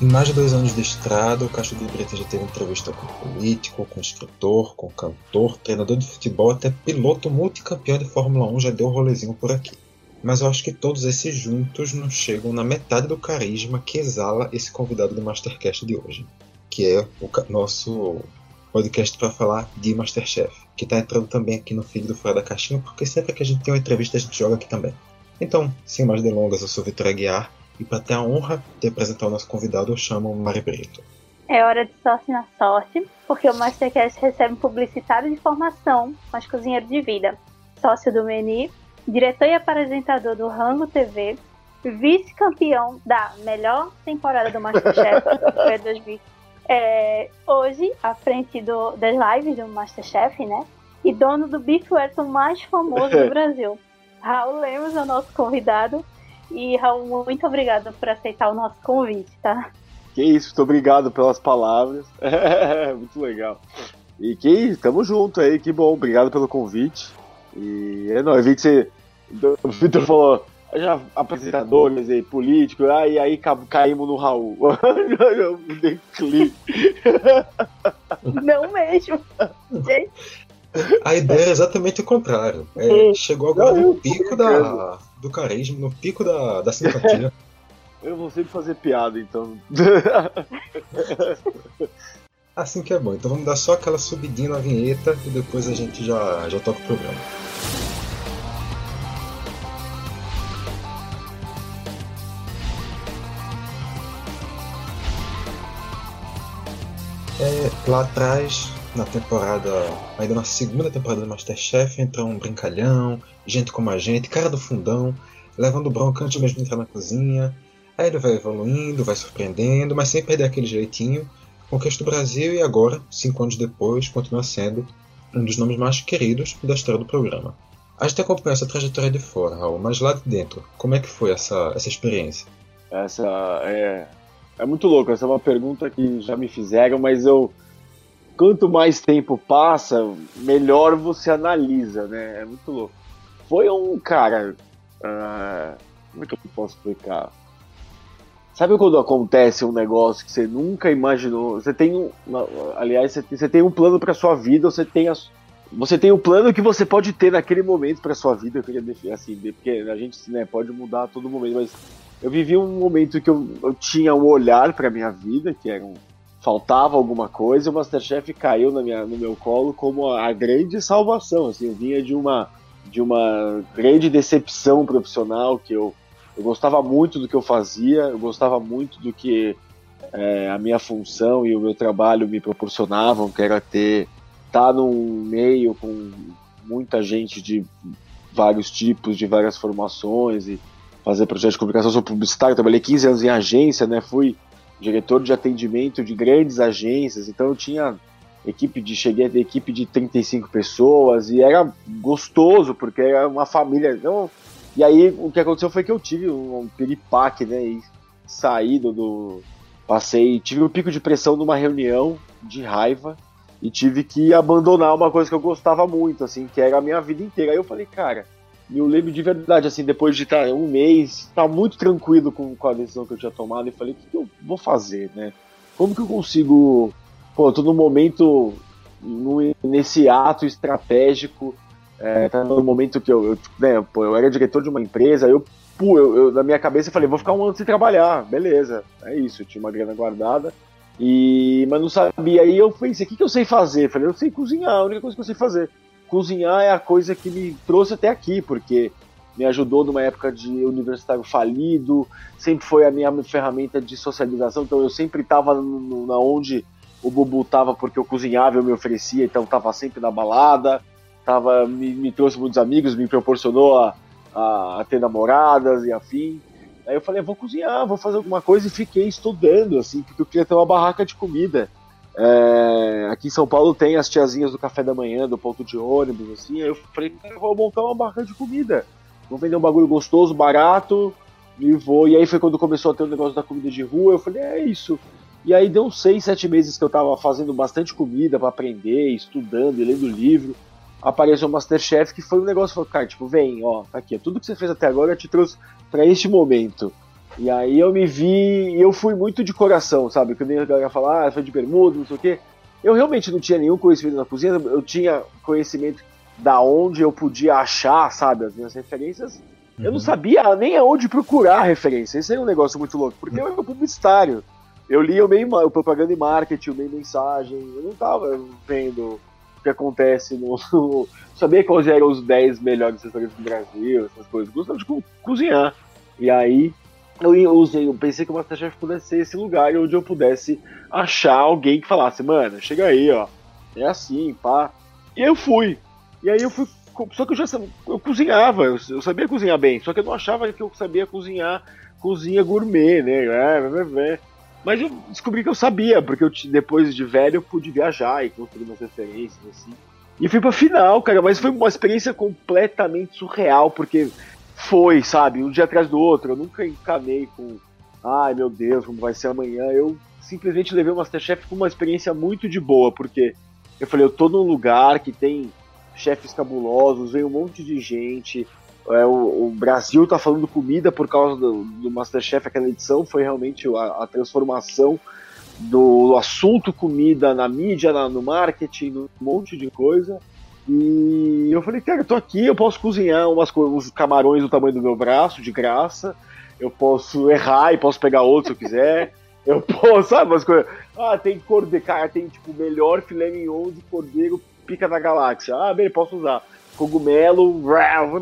Em mais de dois anos de estrada, o Castro de Brito já teve entrevista com político, com escritor, com cantor, treinador de futebol, até piloto multicampeão de Fórmula 1 já deu um rolezinho por aqui. Mas eu acho que todos esses juntos não chegam na metade do carisma que exala esse convidado do Mastercast de hoje, que é o nosso podcast para falar de Masterchef, que está entrando também aqui no feed do Fora da Caixinha, porque sempre que a gente tem uma entrevista a gente joga aqui também. Então, sem mais delongas, eu sou Vitor Aguiar e para ter a honra de apresentar o nosso convidado, eu chamo Mari Brito. É hora de sorte na sorte, porque o Mastercast recebe um publicitário de formação, mas cozinheiro de vida, sócio do Meni, diretor e apresentador do Rango TV, vice-campeão da melhor temporada do Masterchef, foi 2000. É, hoje, à frente do, das lives do Masterchef, né? E dono do Beef Wellington mais famoso do Brasil. Raul Lemos é o nosso convidado e Raul, muito obrigada por aceitar o nosso convite, tá? Que isso, muito obrigado pelas palavras. muito legal. E que isso, tamo junto aí, que bom, obrigado pelo convite. E é nóis, vi que você. O Vitor falou, já apresentadores e políticos, aí, aí caímos no Raul. Eu dei clique. Não mesmo. Gente. A ideia é exatamente o contrário. É, chegou agora no pico da, do carisma, no pico da, da simpatia. Eu vou sempre fazer piada, então. Assim que é bom. Então vamos dar só aquela subidinha na vinheta e depois a gente já, já toca o programa. É, lá atrás, na temporada, ainda na segunda temporada do Masterchef, entra um brincalhão, gente como a gente, cara do fundão, levando bronca antes mesmo de entrar na cozinha. Aí ele vai evoluindo, vai surpreendendo, mas sem perder aquele jeitinho. Conquista o Brasil e agora, cinco anos depois, continua sendo um dos nomes mais queridos da história do programa. A gente acompanha essa trajetória de fora, Raul, mas lá de dentro, como é que foi essa, essa experiência? Essa é, é muito louco, essa é uma pergunta que já me fizeram, mas eu quanto mais tempo passa, melhor você analisa, né? É muito louco. Foi um cara. Uh, como é que eu posso explicar? Sabe quando acontece um negócio que você nunca imaginou? Você tem um. Aliás, você tem, você tem um plano para sua vida, você tem a, você tem o um plano que você pode ter naquele momento para sua vida. Eu queria definir assim, porque a gente né, pode mudar a todo momento, mas eu vivi um momento que eu, eu tinha um olhar para minha vida, que era um, faltava alguma coisa, e o Masterchef caiu na minha, no meu colo como a grande salvação. Assim, eu vinha de uma, de uma grande decepção profissional, que eu, eu gostava muito do que eu fazia, eu gostava muito do que é, a minha função e o meu trabalho me proporcionavam, que era ter estar tá num meio com muita gente de vários tipos, de várias formações e fazer projetos de comunicação sobre publicitário. trabalhei 15 anos em agência, né? Fui diretor de atendimento de grandes agências, então eu tinha equipe de cheguei a ter equipe de 35 pessoas e era gostoso porque era uma família. Então, e aí o que aconteceu foi que eu tive um, um piripaque, né, e saí do, do passei, tive um pico de pressão numa reunião de raiva e tive que abandonar uma coisa que eu gostava muito, assim, que era a minha vida inteira. Aí eu falei, cara, e eu lembro de verdade, assim, depois de estar um mês, tá muito tranquilo com, com a decisão que eu tinha tomado e falei, o que, eu vou fazer, né? Como que eu consigo. Pô, eu tô num momento, no, nesse ato estratégico, é, tá no momento que eu, eu, né, pô, eu era diretor de uma empresa, eu, pô, eu, eu, na minha cabeça falei, vou ficar um ano sem trabalhar, beleza, é isso, eu tinha uma grana guardada, e, mas não sabia, aí eu pensei, o que, que eu sei fazer? Falei, eu sei cozinhar, a única coisa que eu sei fazer cozinhar é a coisa que me trouxe até aqui, porque me ajudou numa época de universitário falido, sempre foi a minha ferramenta de socialização, então eu sempre estava na onde o Bubu estava porque eu cozinhava, eu me oferecia, então estava sempre na balada, tava, me, me, trouxe muitos amigos, me proporcionou a, a, a, ter namoradas e afim. Aí eu falei, vou cozinhar, vou fazer alguma coisa e fiquei estudando, assim, porque eu queria ter uma barraca de comida. É, aqui em São Paulo tem as tiazinhas do café da manhã, do ponto de ônibus, assim. Aí eu falei, cara, eu vou montar uma barra de comida. Vou vender um bagulho gostoso, barato, e vou. E aí foi quando começou a ter o negócio da comida de rua. Eu falei, é isso. E aí deu uns seis, sete meses que eu tava fazendo bastante comida para aprender, estudando e lendo livro. Apareceu o Masterchef, que foi um negócio, falou, cara, tipo, vem, ó, tá aqui, tudo que você fez até agora te trouxe para este momento. E aí eu me vi, e eu fui muito de coração, sabe? Quando a galera fala, ah, foi de bermuda, não sei o quê. Eu realmente não tinha nenhum conhecimento na cozinha, eu tinha conhecimento da onde eu podia achar, sabe, as minhas referências. Uhum. Eu não uhum. sabia nem aonde procurar referência. Isso é um negócio muito louco, porque eu era publicitário. Eu lia o meio o propaganda e marketing, o meio mensagem. Eu não tava vendo o que acontece no. no sabia quais eram os 10 melhores restaurantes do Brasil, essas coisas. Gostava de co cozinhar. E aí eu usei, eu pensei que o Masterchef pudesse ser esse lugar onde eu pudesse achar alguém que falasse, mano, chega aí, ó. É assim, pá. E eu fui. E aí eu fui. Só que eu já eu cozinhava, eu, sabia cozinhar bem, só que eu não achava que eu sabia cozinhar cozinha gourmet, né? É, é, é. Mas eu descobri que eu sabia, porque eu, depois de velho eu pude viajar e construir umas referências, assim. E fui pra final, cara, mas foi uma experiência completamente surreal, porque foi, sabe, um dia atrás do outro. Eu nunca encanei com, ai meu Deus, como vai ser amanhã. Eu simplesmente levei o Masterchef com uma experiência muito de boa, porque eu falei, eu tô num lugar que tem chefes cabulosos, vem um monte de gente. É, o, o, Brasil tá falando comida por causa do, do Masterchef, aquela edição foi realmente a, a transformação do assunto comida na mídia, na, no marketing, um monte de coisa. E eu falei, cara, eu tô aqui, eu posso cozinhar umas uns camarões do tamanho do meu braço, de graça. Eu posso errar e posso pegar outro se eu quiser. Eu posso, sabe, umas coisas. Ah, tem cordeiro, cara, tem tipo melhor filé mignon de cordeiro pica da galáxia. Ah, bem, posso usar. Cogumelo,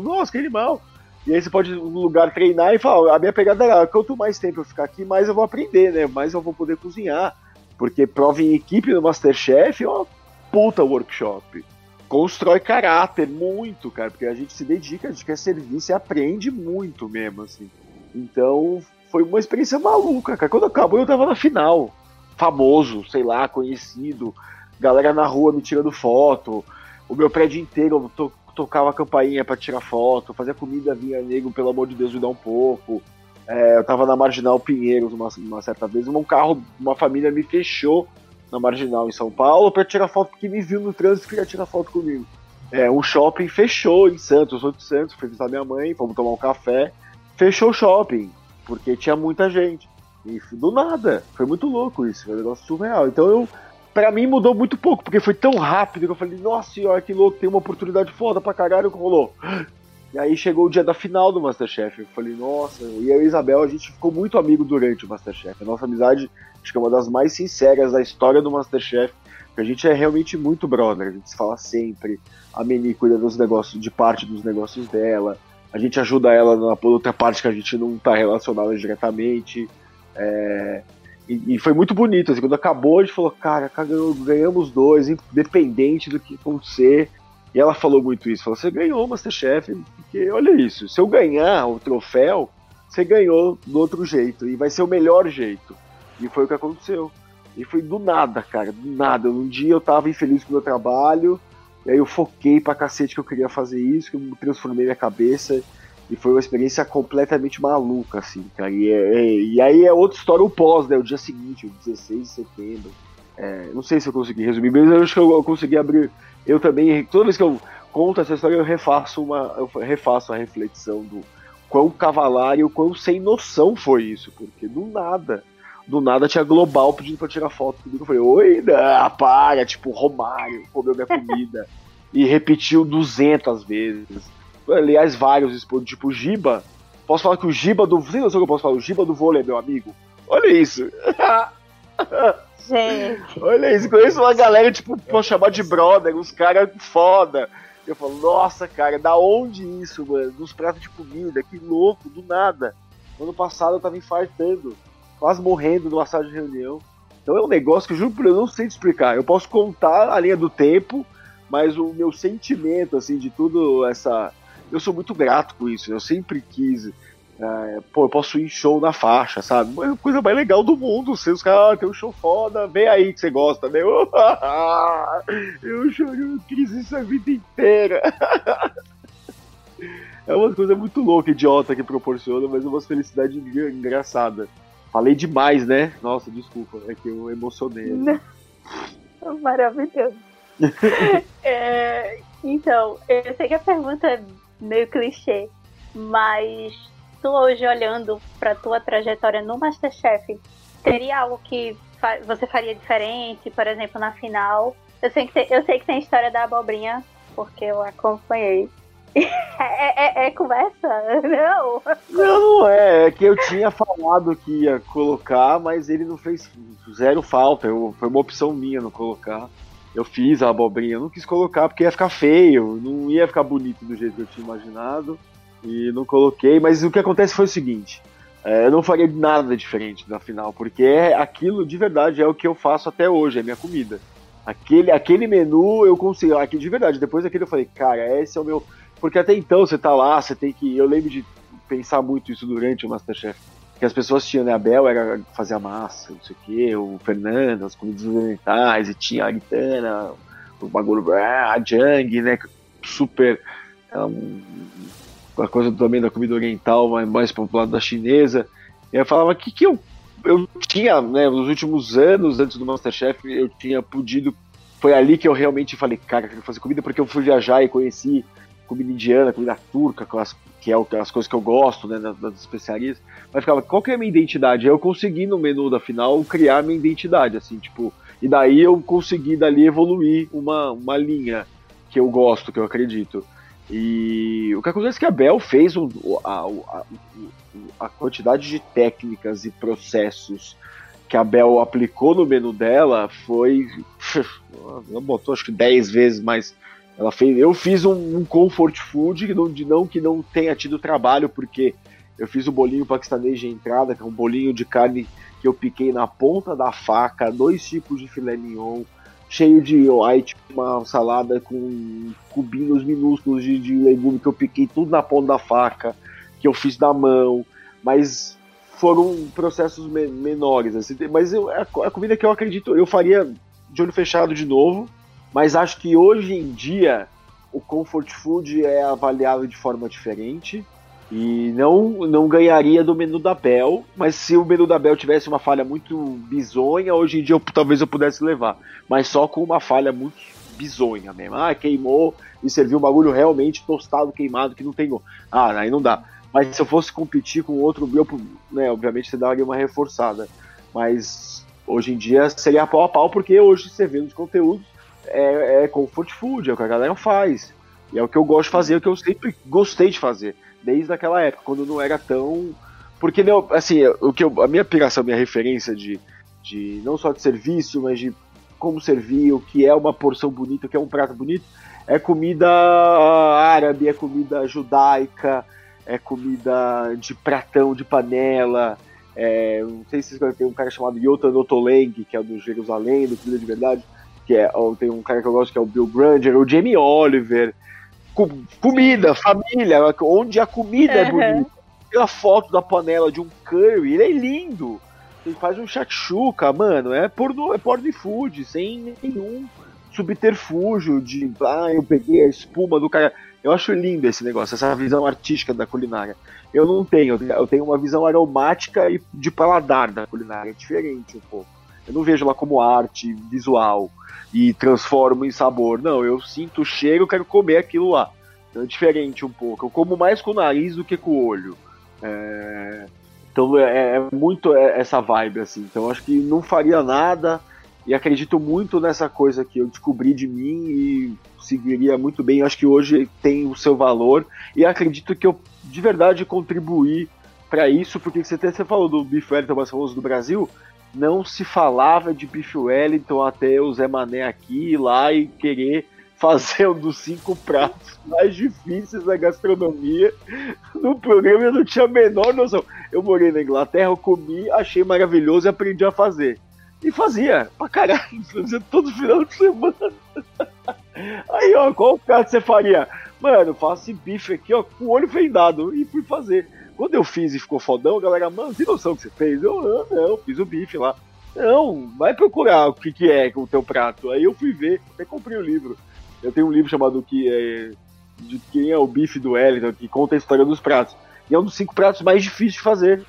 nossa, que animal. E aí você pode no lugar treinar e falar, a minha pegada é, quanto mais tempo eu ficar aqui, mais eu vou aprender, né? Mais eu vou poder cozinhar. Porque prova em equipe no Masterchef é uma puta workshop constrói caráter muito, cara, porque a gente se dedica, a gente quer servir, você aprende muito mesmo, assim. Então, foi uma experiência maluca, cara. Quando acabou, eu tava na final. Famoso, sei lá, conhecido. Galera na rua me tirando foto. O meu prédio inteiro to tocava a campainha para tirar foto. Fazia comida, vinha nego, pelo amor de Deus, me dá um pouco. É, eu tava na Marginal Pinheiros uma, uma certa vez. Um carro, uma família me fechou na Marginal em São Paulo para tirar foto porque me viu no trânsito e queria tirar foto comigo. É, um shopping fechou em Santos, de Santos, fui visitar minha mãe, fomos tomar um café, fechou o shopping, porque tinha muita gente. E do nada, foi muito louco isso, foi um negócio surreal. Então eu, pra mim mudou muito pouco, porque foi tão rápido que eu falei, nossa senhora, que louco, tem uma oportunidade foda pra caralho que rolou. E aí chegou o dia da final do Masterchef. Eu falei, nossa, e eu e a Isabel, a gente ficou muito amigo durante o Masterchef. A nossa amizade acho que é uma das mais sinceras da história do Masterchef. Porque a gente é realmente muito brother, a gente se fala sempre. A Meni cuida dos negócios, de parte dos negócios dela. A gente ajuda ela na outra parte que a gente não está relacionado diretamente. É, e, e, foi muito bonito. Assim, quando acabou, a gente falou, cara, ganhamos dois, independente do que acontecer e ela falou muito isso, falou, você ganhou o Masterchef, porque olha isso, se eu ganhar o troféu, você ganhou do outro jeito, e vai ser o melhor jeito. E foi o que aconteceu. E foi do nada, cara, do nada. Um dia eu tava infeliz com o meu trabalho, e aí eu foquei pra cacete que eu queria fazer isso, que eu transformei minha cabeça, e foi uma experiência completamente maluca, assim, cara. E, é, e aí é outra história o pós, né, o dia seguinte, o 16 de setembro. É, não sei se eu consegui resumir, mas eu acho que eu consegui abrir eu também, toda vez que eu conto essa história, eu refaço, uma, eu refaço a reflexão do quão cavalar e o quão sem noção foi isso, porque do nada, do nada tinha Global pedindo pra tirar foto comigo. Eu falei, oi, não, para, tipo, Romário comeu minha comida. e repetiu 200 vezes. Aliás, vários, tipo, Giba. Posso falar que o Giba do. Sem noção que eu posso falar, o Giba do vôlei é meu amigo? Olha isso. Gente. Olha isso, conheço uma galera, tipo, pra chamar de brother, uns caras foda. Eu falo, nossa, cara, da onde isso, mano? Nos pratos de comida, que louco, do nada. Ano passado eu tava infartando, quase morrendo numa sala de reunião. Então é um negócio que eu juro por eu não sei te explicar. Eu posso contar a linha do tempo, mas o meu sentimento, assim, de tudo essa. Eu sou muito grato com isso. Eu sempre quis é, pô, eu posso ir em show na faixa, sabe? É a coisa mais legal do mundo. Se os caras ah, tem um show foda, vem aí que você gosta, né? Eu chorei crise isso a vida inteira. É uma coisa muito louca, idiota que proporciona, mas é uma felicidade engraçada. Falei demais, né? Nossa, desculpa, é que eu emocionei. Maravilhoso. é, então, eu sei que a pergunta é meio clichê, mas tu hoje olhando pra tua trajetória no Masterchef, teria algo que fa você faria diferente, por exemplo, na final? Eu sei que tem, eu sei que tem a história da abobrinha, porque eu acompanhei. É, é, é, conversa? Não. Não, é, é que eu tinha falado que ia colocar, mas ele não fez zero falta. Eu, foi uma opção minha não colocar. Eu fiz a abobrinha, eu não quis colocar porque ia ficar feio, não ia ficar bonito do jeito que eu tinha imaginado. E não coloquei, mas o que acontece foi o seguinte: é, eu não faria nada diferente na final, porque é, aquilo de verdade é o que eu faço até hoje, é minha comida. Aquele, aquele menu eu consigo, aqui de verdade, depois daquele eu falei, cara, esse é o meu porque até então você tá lá, você tem que. Eu lembro de pensar muito isso durante o Masterchef. Que as pessoas tinham, né? A Bel era fazer a massa, não sei o quê, o Fernando, as comidas orientais, e tinha a Aritana, o bagulho, ah, a Jang, né? Super. Um, a coisa também da comida oriental, mas mais pro lado da chinesa. E eu falava que, que eu, eu tinha, né, nos últimos anos, antes do Masterchef, eu tinha podido. Foi ali que eu realmente falei, cara, eu quero fazer comida, porque eu fui viajar e conheci comida indiana, comida turca, que é as coisas que eu gosto, né, das especiarias. Mas ficava, qual que é a minha identidade? Eu consegui no menu da final criar minha identidade, assim, tipo, e daí eu consegui dali evoluir uma, uma linha que eu gosto, que eu acredito. E o que acontece é que a Bel fez a, a, a quantidade de técnicas e processos que a Bel aplicou no menu dela foi. Ela botou acho que 10 vezes mais ela fez, eu fiz um, um comfort food que não, de não que não tenha tido trabalho, porque eu fiz o bolinho paquistanês de entrada, que é um bolinho de carne que eu piquei na ponta da faca, dois tipos de filé mignon, cheio de aí tipo uma salada com cubinhos minúsculos de, de legume que eu piquei tudo na ponta da faca, que eu fiz da mão, mas foram processos me menores, assim, mas eu, a, a comida que eu acredito, eu faria de olho fechado de novo, mas acho que hoje em dia o comfort food é avaliado de forma diferente e não, não ganharia do menu da Bel, mas se o menu da Bel tivesse uma falha muito bizonha, hoje em dia eu, talvez eu pudesse levar, mas só com uma falha muito bizonha mesmo. Ah, queimou e serviu um bagulho realmente tostado, queimado, que não tem. Ah, aí não dá. Mas se eu fosse competir com outro, eu, né, obviamente você daria uma reforçada. Mas hoje em dia seria pau a pau, porque hoje servindo os conteúdos é, é comfort food, é o que a galera faz. E é o que eu gosto de fazer, é o que eu sempre gostei de fazer, desde aquela época, quando não era tão. Porque, assim, o que eu, a minha piração, a minha referência de, de não só de serviço, mas de como servir, o que é uma porção bonita, o que é um prato bonito, é comida árabe, é comida judaica, é comida de pratão, de panela. É, não sei se vocês tem um cara chamado Yotan Otoleng, que é do Jerusalém, do Comida de Verdade que é, tem um cara que eu gosto que é o Bill Granger, o Jamie Oliver, comida, família, onde a comida é bonita. Pela foto da panela de um curry, ele é lindo. Ele faz um shakshuka, mano, é porno, é porno food, sem nenhum subterfúgio de, ah, eu peguei a espuma do cara. Eu acho lindo esse negócio, essa visão artística da culinária. Eu não tenho, eu tenho uma visão aromática e de paladar da culinária, é diferente um pouco. Eu não vejo lá como arte visual e transformo em sabor. Não, eu sinto o cheiro, quero comer aquilo lá. Então é diferente um pouco. Eu como mais com o nariz do que com o olho. É... Então é, é muito é, essa vibe, assim. Então acho que não faria nada e acredito muito nessa coisa que eu descobri de mim e seguiria muito bem. Acho que hoje tem o seu valor e acredito que eu de verdade contribuí para isso, porque você, até, você falou do bife Wellington mais famoso do Brasil, não se falava de Biff Wellington até o Zé Mané aqui ir lá e querer fazer um dos cinco pratos mais difíceis da gastronomia. No programa eu não tinha a menor noção. Eu morei na Inglaterra, eu comi, achei maravilhoso e aprendi a fazer. E fazia, pra caralho, fazia todo final de semana. Aí, ó, qual prato você faria? Mano, faço esse bife aqui, ó, com o olho vendado. E fui fazer. Quando eu fiz e ficou fodão, a galera, mano, tem noção que você fez? Eu, não, não, fiz o bife lá. Não, vai procurar o que, que é o teu prato. Aí eu fui ver, até comprei o livro. Eu tenho um livro chamado que é, de quem é o bife do Wellington, que conta a história dos pratos. E é um dos cinco pratos mais difíceis de fazer,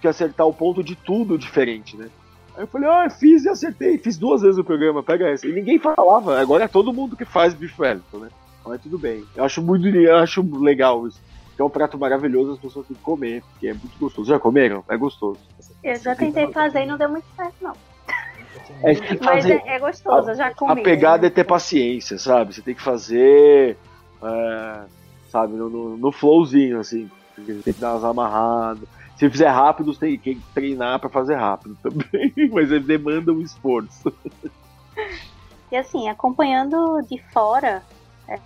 que acertar o ponto de tudo diferente, né? Aí eu falei, ah, fiz e acertei, fiz duas vezes o programa, pega essa. E ninguém falava, agora é todo mundo que faz bife Wellington, né? Mas tudo bem. Eu acho muito, eu acho legal isso é um prato maravilhoso, as pessoas têm que comer, porque é muito gostoso. Já comeram? É gostoso. Eu já tentei fazer e não deu muito certo, não. É, Mas é, é, gostoso, eu já comi. A pegada é ter paciência, sabe? Você tem que fazer, é, sabe, no, no, no, flowzinho, assim. Tem que dar umas amarradas. Se fizer rápido, você tem que treinar para fazer rápido também. Mas ele demanda um esforço. E assim, acompanhando de fora,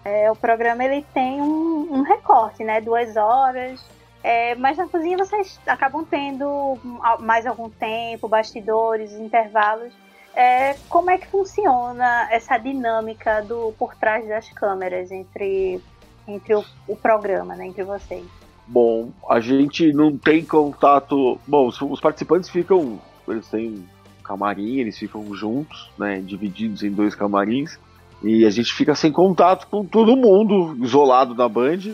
é, o programa ele tem um, um recorte, né? Duas horas. É, mas na cozinha vocês acabam tendo mais algum tempo, bastidores, intervalos. É, como é que funciona essa dinâmica do por trás das câmeras entre, entre o, o programa, né, entre vocês? Bom, a gente não tem contato. Bom, os, participantes ficam. Eles têm camarim, eles ficam juntos, né, divididos em dois camarins. E a gente fica sem contato com todo mundo, isolado da Band,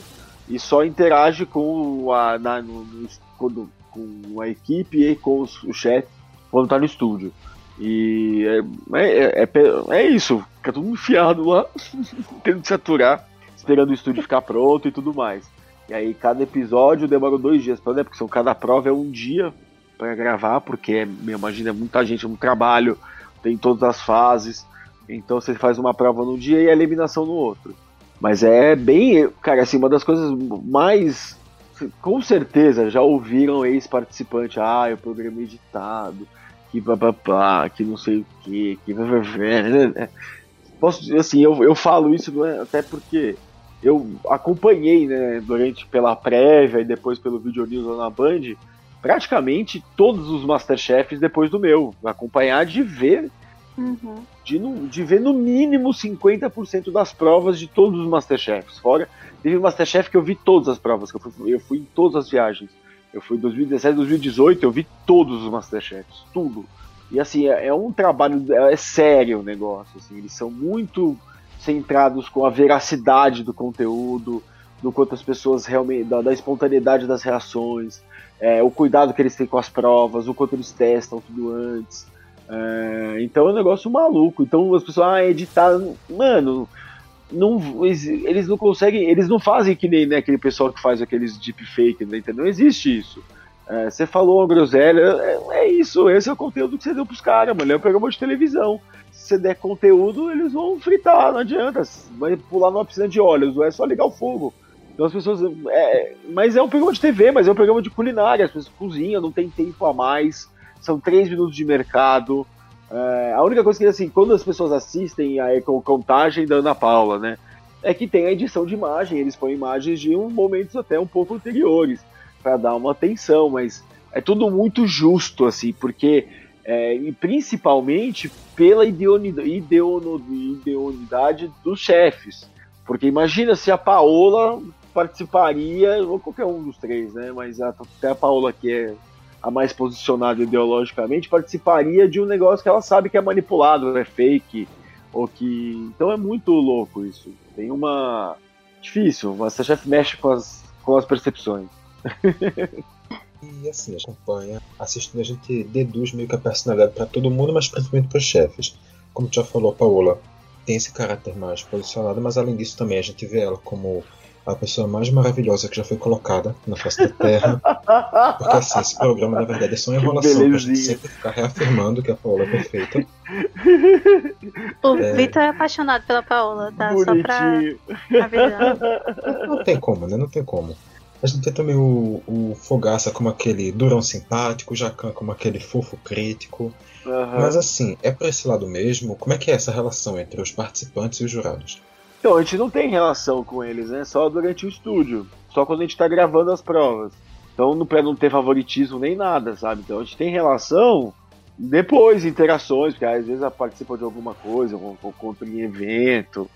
e só interage com a, na, no, no, com a equipe e com os, o chefe quando tá no estúdio. E é, é, é, é isso, fica tudo enfiado lá, tendo que se aturar, esperando o estúdio ficar pronto e tudo mais. E aí cada episódio demora dois dias para né? Porque são, cada prova é um dia para gravar, porque é, imagina, é muita gente, é um trabalho, tem todas as fases. Então você faz uma prova num dia e a eliminação no outro. Mas é bem, cara, assim, uma das coisas mais com certeza já ouviram ex-participante, ah, o programa editado, que papapá, que não sei o que, que né? Posso assim, eu, eu falo isso é, até porque eu acompanhei, né, durante pela prévia e depois pelo Video News lá na Band, praticamente todos os Masterchefs depois do meu. Acompanhar de ver. Uhum. De, de ver no mínimo 50% das provas de todos os Masterchefs. Fora, teve Masterchef que eu vi todas as provas, que eu fui, eu fui em todas as viagens. Eu fui em 2017, 2018, eu vi todos os Masterchefs, tudo. E assim, é, é um trabalho, é, é sério o negócio, assim, eles são muito centrados com a veracidade do conteúdo, do quanto as pessoas realmente, da, da espontaneidade das reações, é, o cuidado que eles têm com as provas, o quanto eles testam tudo antes. É, então é um negócio maluco. Então as pessoas, ah, editar. Mano, não, eles não conseguem, eles não fazem que nem né, aquele pessoal que faz aqueles deepfake, né, não existe isso. É, você falou groselha, é, é, isso, esse é o conteúdo que você deu pros caras, mano, é um programa de televisão. Se você der conteúdo, eles vão fritar, não adianta, vai pular numa piscina de óleo, é só ligar o fogo. Então as pessoas. É, mas é um programa de TV, mas é um programa de culinária, as pessoas cozinham, não tem tempo a mais, são três minutos de mercado. É, a única coisa que, assim, quando as pessoas assistem a contagem da Ana Paula, né? É que tem a edição de imagem, eles põem imagens de um, momentos até um pouco anteriores, para dar uma atenção, mas é tudo muito justo, assim, porque. É, e principalmente pela ideonidade, dos chefes. Porque imagina se a Paola participaria, ou qualquer um dos três, né? Mas até a Paola, que é a mais posicionada ideologicamente, participaria de um negócio que ela sabe que é manipulado, é fake, ou que. Então é muito louco isso. Tem uma. Difícil, o Masterchef mexe com as, com as percepções. e assim, acompanha, assistindo a gente deduz meio que a personalidade para todo mundo, mas principalmente para os chefes. Como já falou, Paola tem esse caráter mais posicionado, mas além disso também a gente vê ela como a pessoa mais maravilhosa que já foi colocada na face da Terra. Porque assim, esse programa na verdade é só uma enrolação pra gente sempre ficar reafirmando que a Paola é perfeita. O é... Vitor é apaixonado pela Paola, tá? Bonitinho. Só pra avisar. Não tem como, né? Não tem como. A gente tem também o, o Fogaça como aquele durão simpático, o Jacan como aquele fofo crítico. Uhum. Mas assim, é por esse lado mesmo? Como é que é essa relação entre os participantes e os jurados? Então, a gente não tem relação com eles, né? Só durante o estúdio. Só quando a gente tá gravando as provas. Então, não, pra não ter favoritismo nem nada, sabe? Então, a gente tem relação depois, interações, porque às vezes participa de alguma coisa, ou, ou contra em evento.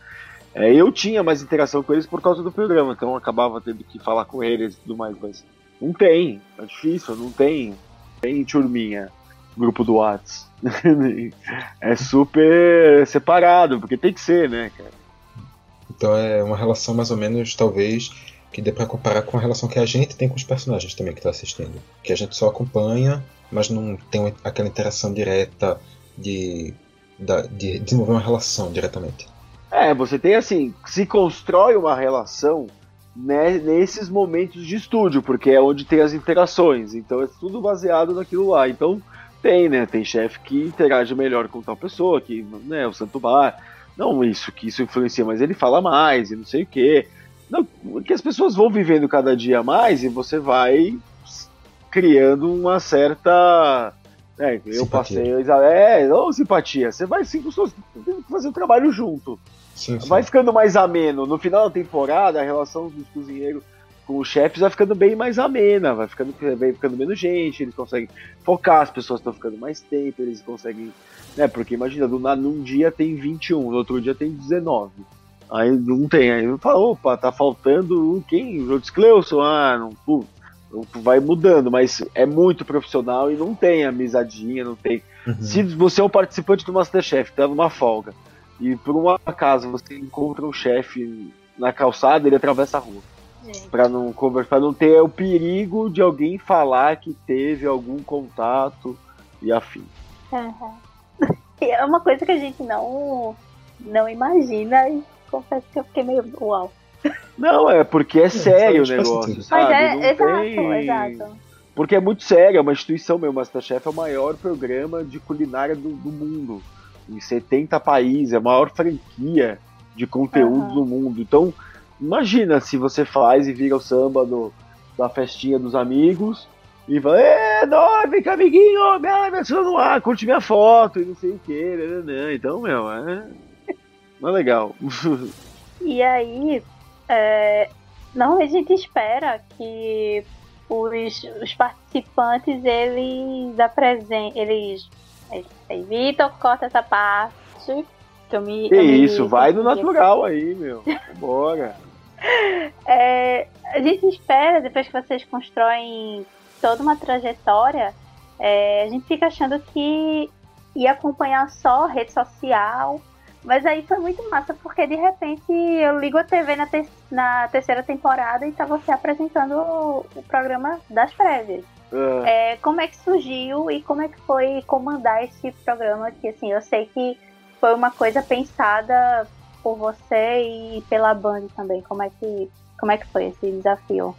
É, eu tinha mais interação com eles por causa do programa, então eu acabava tendo que falar com eles e tudo mais, mas não tem, é difícil, não tem, tem turminha, grupo do Whats. é super separado, porque tem que ser, né, cara? Então é uma relação mais ou menos, talvez, que dê para comparar com a relação que a gente tem com os personagens também que está assistindo. Que a gente só acompanha, mas não tem aquela interação direta de, de desenvolver uma relação diretamente. É, você tem assim, se constrói uma relação né, nesses momentos de estúdio, porque é onde tem as interações. Então é tudo baseado naquilo lá. Então tem, né? Tem chefe que interage melhor com tal pessoa, que, né, o Santo Bar. Não isso, que isso influencia, mas ele fala mais e não sei o quê. Não, que as pessoas vão vivendo cada dia mais e você vai criando uma certa. É, eu passei. É, ou simpatia. Você vai sim, fazer o trabalho junto. Sim, sim. Vai ficando mais ameno. No final da temporada, a relação dos cozinheiros com os chefes vai ficando bem mais amena, vai ficando, vai ficando menos gente, eles conseguem focar, as pessoas estão ficando mais tempo, eles conseguem. Né, porque imagina, num dia tem 21, no outro dia tem 19. Aí não tem, aí fala, opa, tá faltando quem? O Jodes Cleuson, ah, não, pô, vai mudando, mas é muito profissional e não tem amizadinha, não tem. Uhum. Se você é um participante do Masterchef, tá numa folga, e por um acaso você encontra um chefe na calçada, ele atravessa a rua. Para não conversar, não ter o perigo de alguém falar que teve algum contato e afim. Uhum. É uma coisa que a gente não não imagina e confesso que eu fiquei meio uau. Não, é porque é, é sério o negócio, sabe? Mas é, exato, tem... exato. Porque é muito sério, é uma instituição mesmo. Masterchef é o maior programa de culinária do, do mundo em 70 países, é a maior franquia de conteúdo uhum. do mundo. Então, imagina se você faz e vira o samba do, da festinha dos amigos e fala, é, nóis, vem cá, amiguinho, me meu no ar, curte minha foto e não sei o que, né, né, né. Então, meu, é, é legal. E aí, é, não, a gente espera que os, os participantes, eles apresentem, eles Aí, Vitor, corta essa parte. Que eu me, que eu isso, me... vai no natural aí, meu. Bora. É, a gente espera, depois que vocês constroem toda uma trajetória, é, a gente fica achando que ia acompanhar só rede social. Mas aí foi muito massa, porque de repente eu ligo a TV na, te na terceira temporada e tá você apresentando o, o programa das prévias. Uh. É, como é que surgiu e como é que foi comandar esse programa? Que assim, eu sei que foi uma coisa pensada por você e pela Band também. Como é que, como é que foi esse desafio?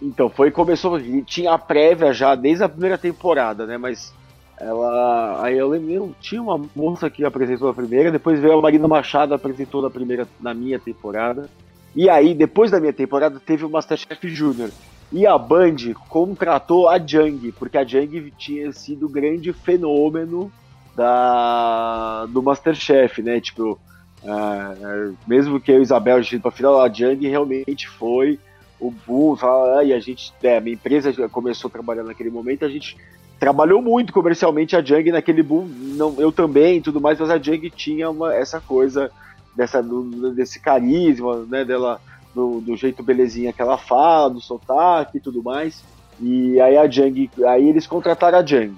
Então, foi começou, tinha a prévia já desde a primeira temporada, né? Mas ela. Aí eu lembro, tinha uma moça que apresentou a primeira, depois veio a Marina Machado apresentou na primeira, na minha temporada. E aí, depois da minha temporada, teve o Masterchef Júnior. E a Band contratou a Jung, porque a Jung tinha sido o grande fenômeno da, do Masterchef, né? Tipo, uh, mesmo que eu e Isabel a gente pra final, a Jung realmente foi o boom. Fala, e a gente, a minha empresa começou a trabalhar naquele momento, a gente trabalhou muito comercialmente a Jung naquele boom, não, eu também e tudo mais, mas a Jung tinha uma, essa coisa dessa, desse carisma, né, dela do, do, jeito belezinha que ela fala, do sotaque e tudo mais. E aí a Jang, aí eles contrataram a Jang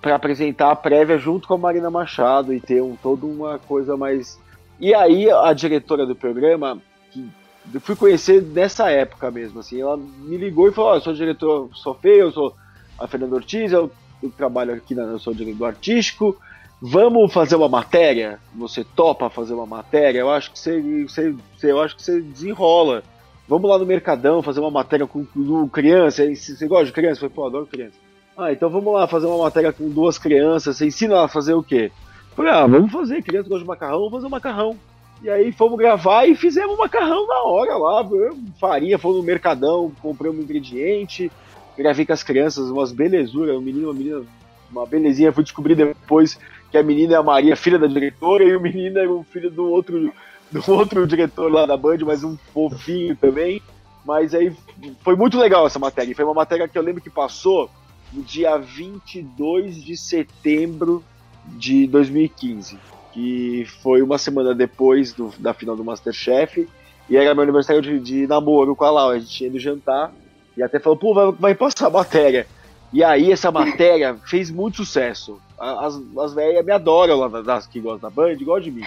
para apresentar a prévia junto com a Marina Machado e ter um, toda uma coisa mais. E aí a diretora do programa, que eu fui conhecer nessa época mesmo, assim, ela me ligou e falou: oh, eu sou diretor, sou feio, eu sou a Fernanda Ortiz, eu, eu trabalho aqui, na, eu sou diretor artístico, Vamos fazer uma matéria? Você topa fazer uma matéria? Eu acho que você, você, eu acho que você desenrola. Vamos lá no Mercadão fazer uma matéria com, com criança. Você gosta de criança? Eu falei, pô, adoro criança. Ah, então vamos lá fazer uma matéria com duas crianças. Você ensina ela a fazer o quê? Falei, ah, vamos fazer. Criança gosta de macarrão, vamos fazer um macarrão. E aí fomos gravar e fizemos macarrão na hora lá. Farinha, fomos no Mercadão, comprei um ingrediente. Gravei com as crianças, umas belezuras, um menino, uma menina, uma belezinha. Fui descobrir depois que a menina é a Maria, filha da diretora, e o menino é o filho do outro, do outro diretor lá da Band, mas um fofinho também. Mas aí foi muito legal essa matéria. Foi uma matéria que eu lembro que passou no dia 22 de setembro de 2015, que foi uma semana depois do, da final do Masterchef. E era meu aniversário de, de namoro com a Laura. A gente tinha ido jantar e até falou: pô, vai, vai passar a matéria. E aí essa matéria fez muito sucesso. As, as velhas me adoram lá das que gostam da Band, igual de mim.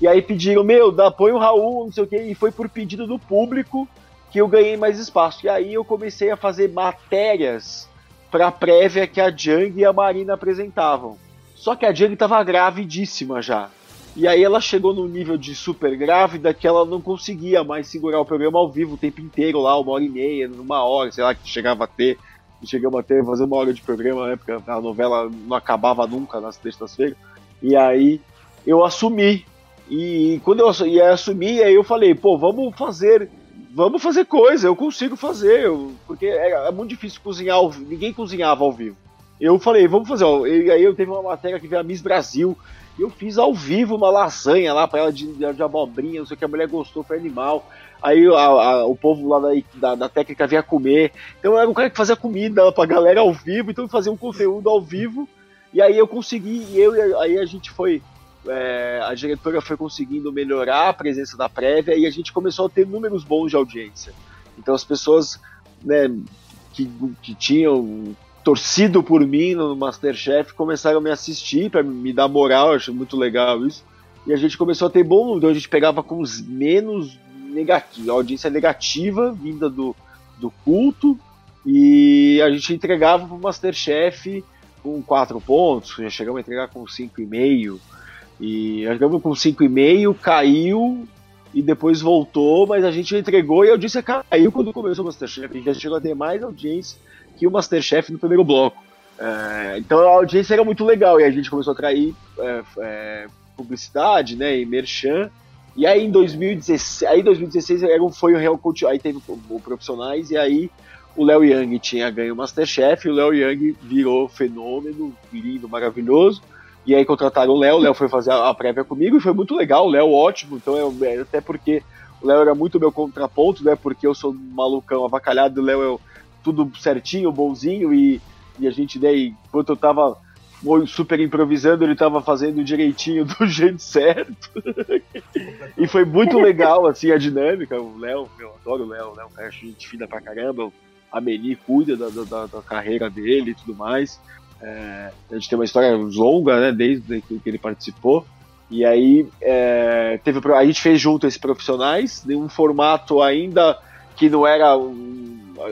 E aí pediram, meu, dá, põe o Raul, não sei o quê, e foi por pedido do público que eu ganhei mais espaço. E aí eu comecei a fazer matérias pra prévia que a Jang e a Marina apresentavam. Só que a Jang tava gravidíssima já. E aí ela chegou num nível de super grávida que ela não conseguia mais segurar o programa ao vivo o tempo inteiro lá, uma hora e meia, uma hora, sei lá, que chegava a ter. Chegamos a ter, fazer uma hora de programa, né? Porque a novela não acabava nunca nas sextas-feiras. E aí eu assumi. E quando eu assumi, assumi, aí eu falei, pô, vamos fazer vamos fazer coisa, eu consigo fazer, eu, porque é, é, muito difícil cozinhar ao ninguém cozinhava ao vivo. Eu falei, vamos fazer, ó, e aí eu teve uma matéria que veio a Miss Brasil, eu fiz ao vivo uma lasanha lá para ela de, de, abobrinha, não sei o que, a mulher gostou, foi animal. Aí a, a, o povo lá da, da, da, técnica vinha comer. Então eu era um cara que fazia comida pra galera ao vivo, então fazia um conteúdo ao vivo. E aí eu consegui, e eu, aí a gente foi é, a diretora foi conseguindo melhorar a presença da prévia e a gente começou a ter números bons de audiência. Então as pessoas né, que, que tinham torcido por mim no Masterchef começaram a me assistir para me dar moral, eu acho muito legal isso. E a gente começou a ter bom número, então a gente pegava com os menos negativos, audiência negativa vinda do, do culto, e a gente entregava para o Masterchef com 4 pontos, já chegamos a entregar com 5,5. E jogamos com 5,5, caiu e depois voltou, mas a gente entregou e a audiência caiu quando começou o Masterchef. A gente já chegou a ter mais audiência que o Masterchef no primeiro bloco. É, então a audiência era muito legal e a gente começou a atrair é, é, publicidade, né, e merchan. E aí em 2016, aí 2016 foi o Real Coach, aí teve o, o Profissionais e aí o Léo Young tinha ganho o Masterchef o Léo Young virou fenômeno, lindo, maravilhoso. E aí contrataram o Léo, o Léo foi fazer a prévia comigo e foi muito legal, o Léo ótimo, então é, é, até porque o Léo era muito meu contraponto, né? Porque eu sou um malucão avacalhado, o Léo é tudo certinho, bonzinho, e, e a gente, né, enquanto eu tava super improvisando, ele tava fazendo direitinho do jeito certo. e foi muito legal, assim, a dinâmica. O Léo, eu adoro o Léo, né? Um cara gente fina pra caramba. A Meni cuida da, da, da carreira dele e tudo mais. É, a gente tem uma história longa, né, desde que ele participou. E aí é, teve, a gente fez junto esses profissionais, em um formato ainda que não era um,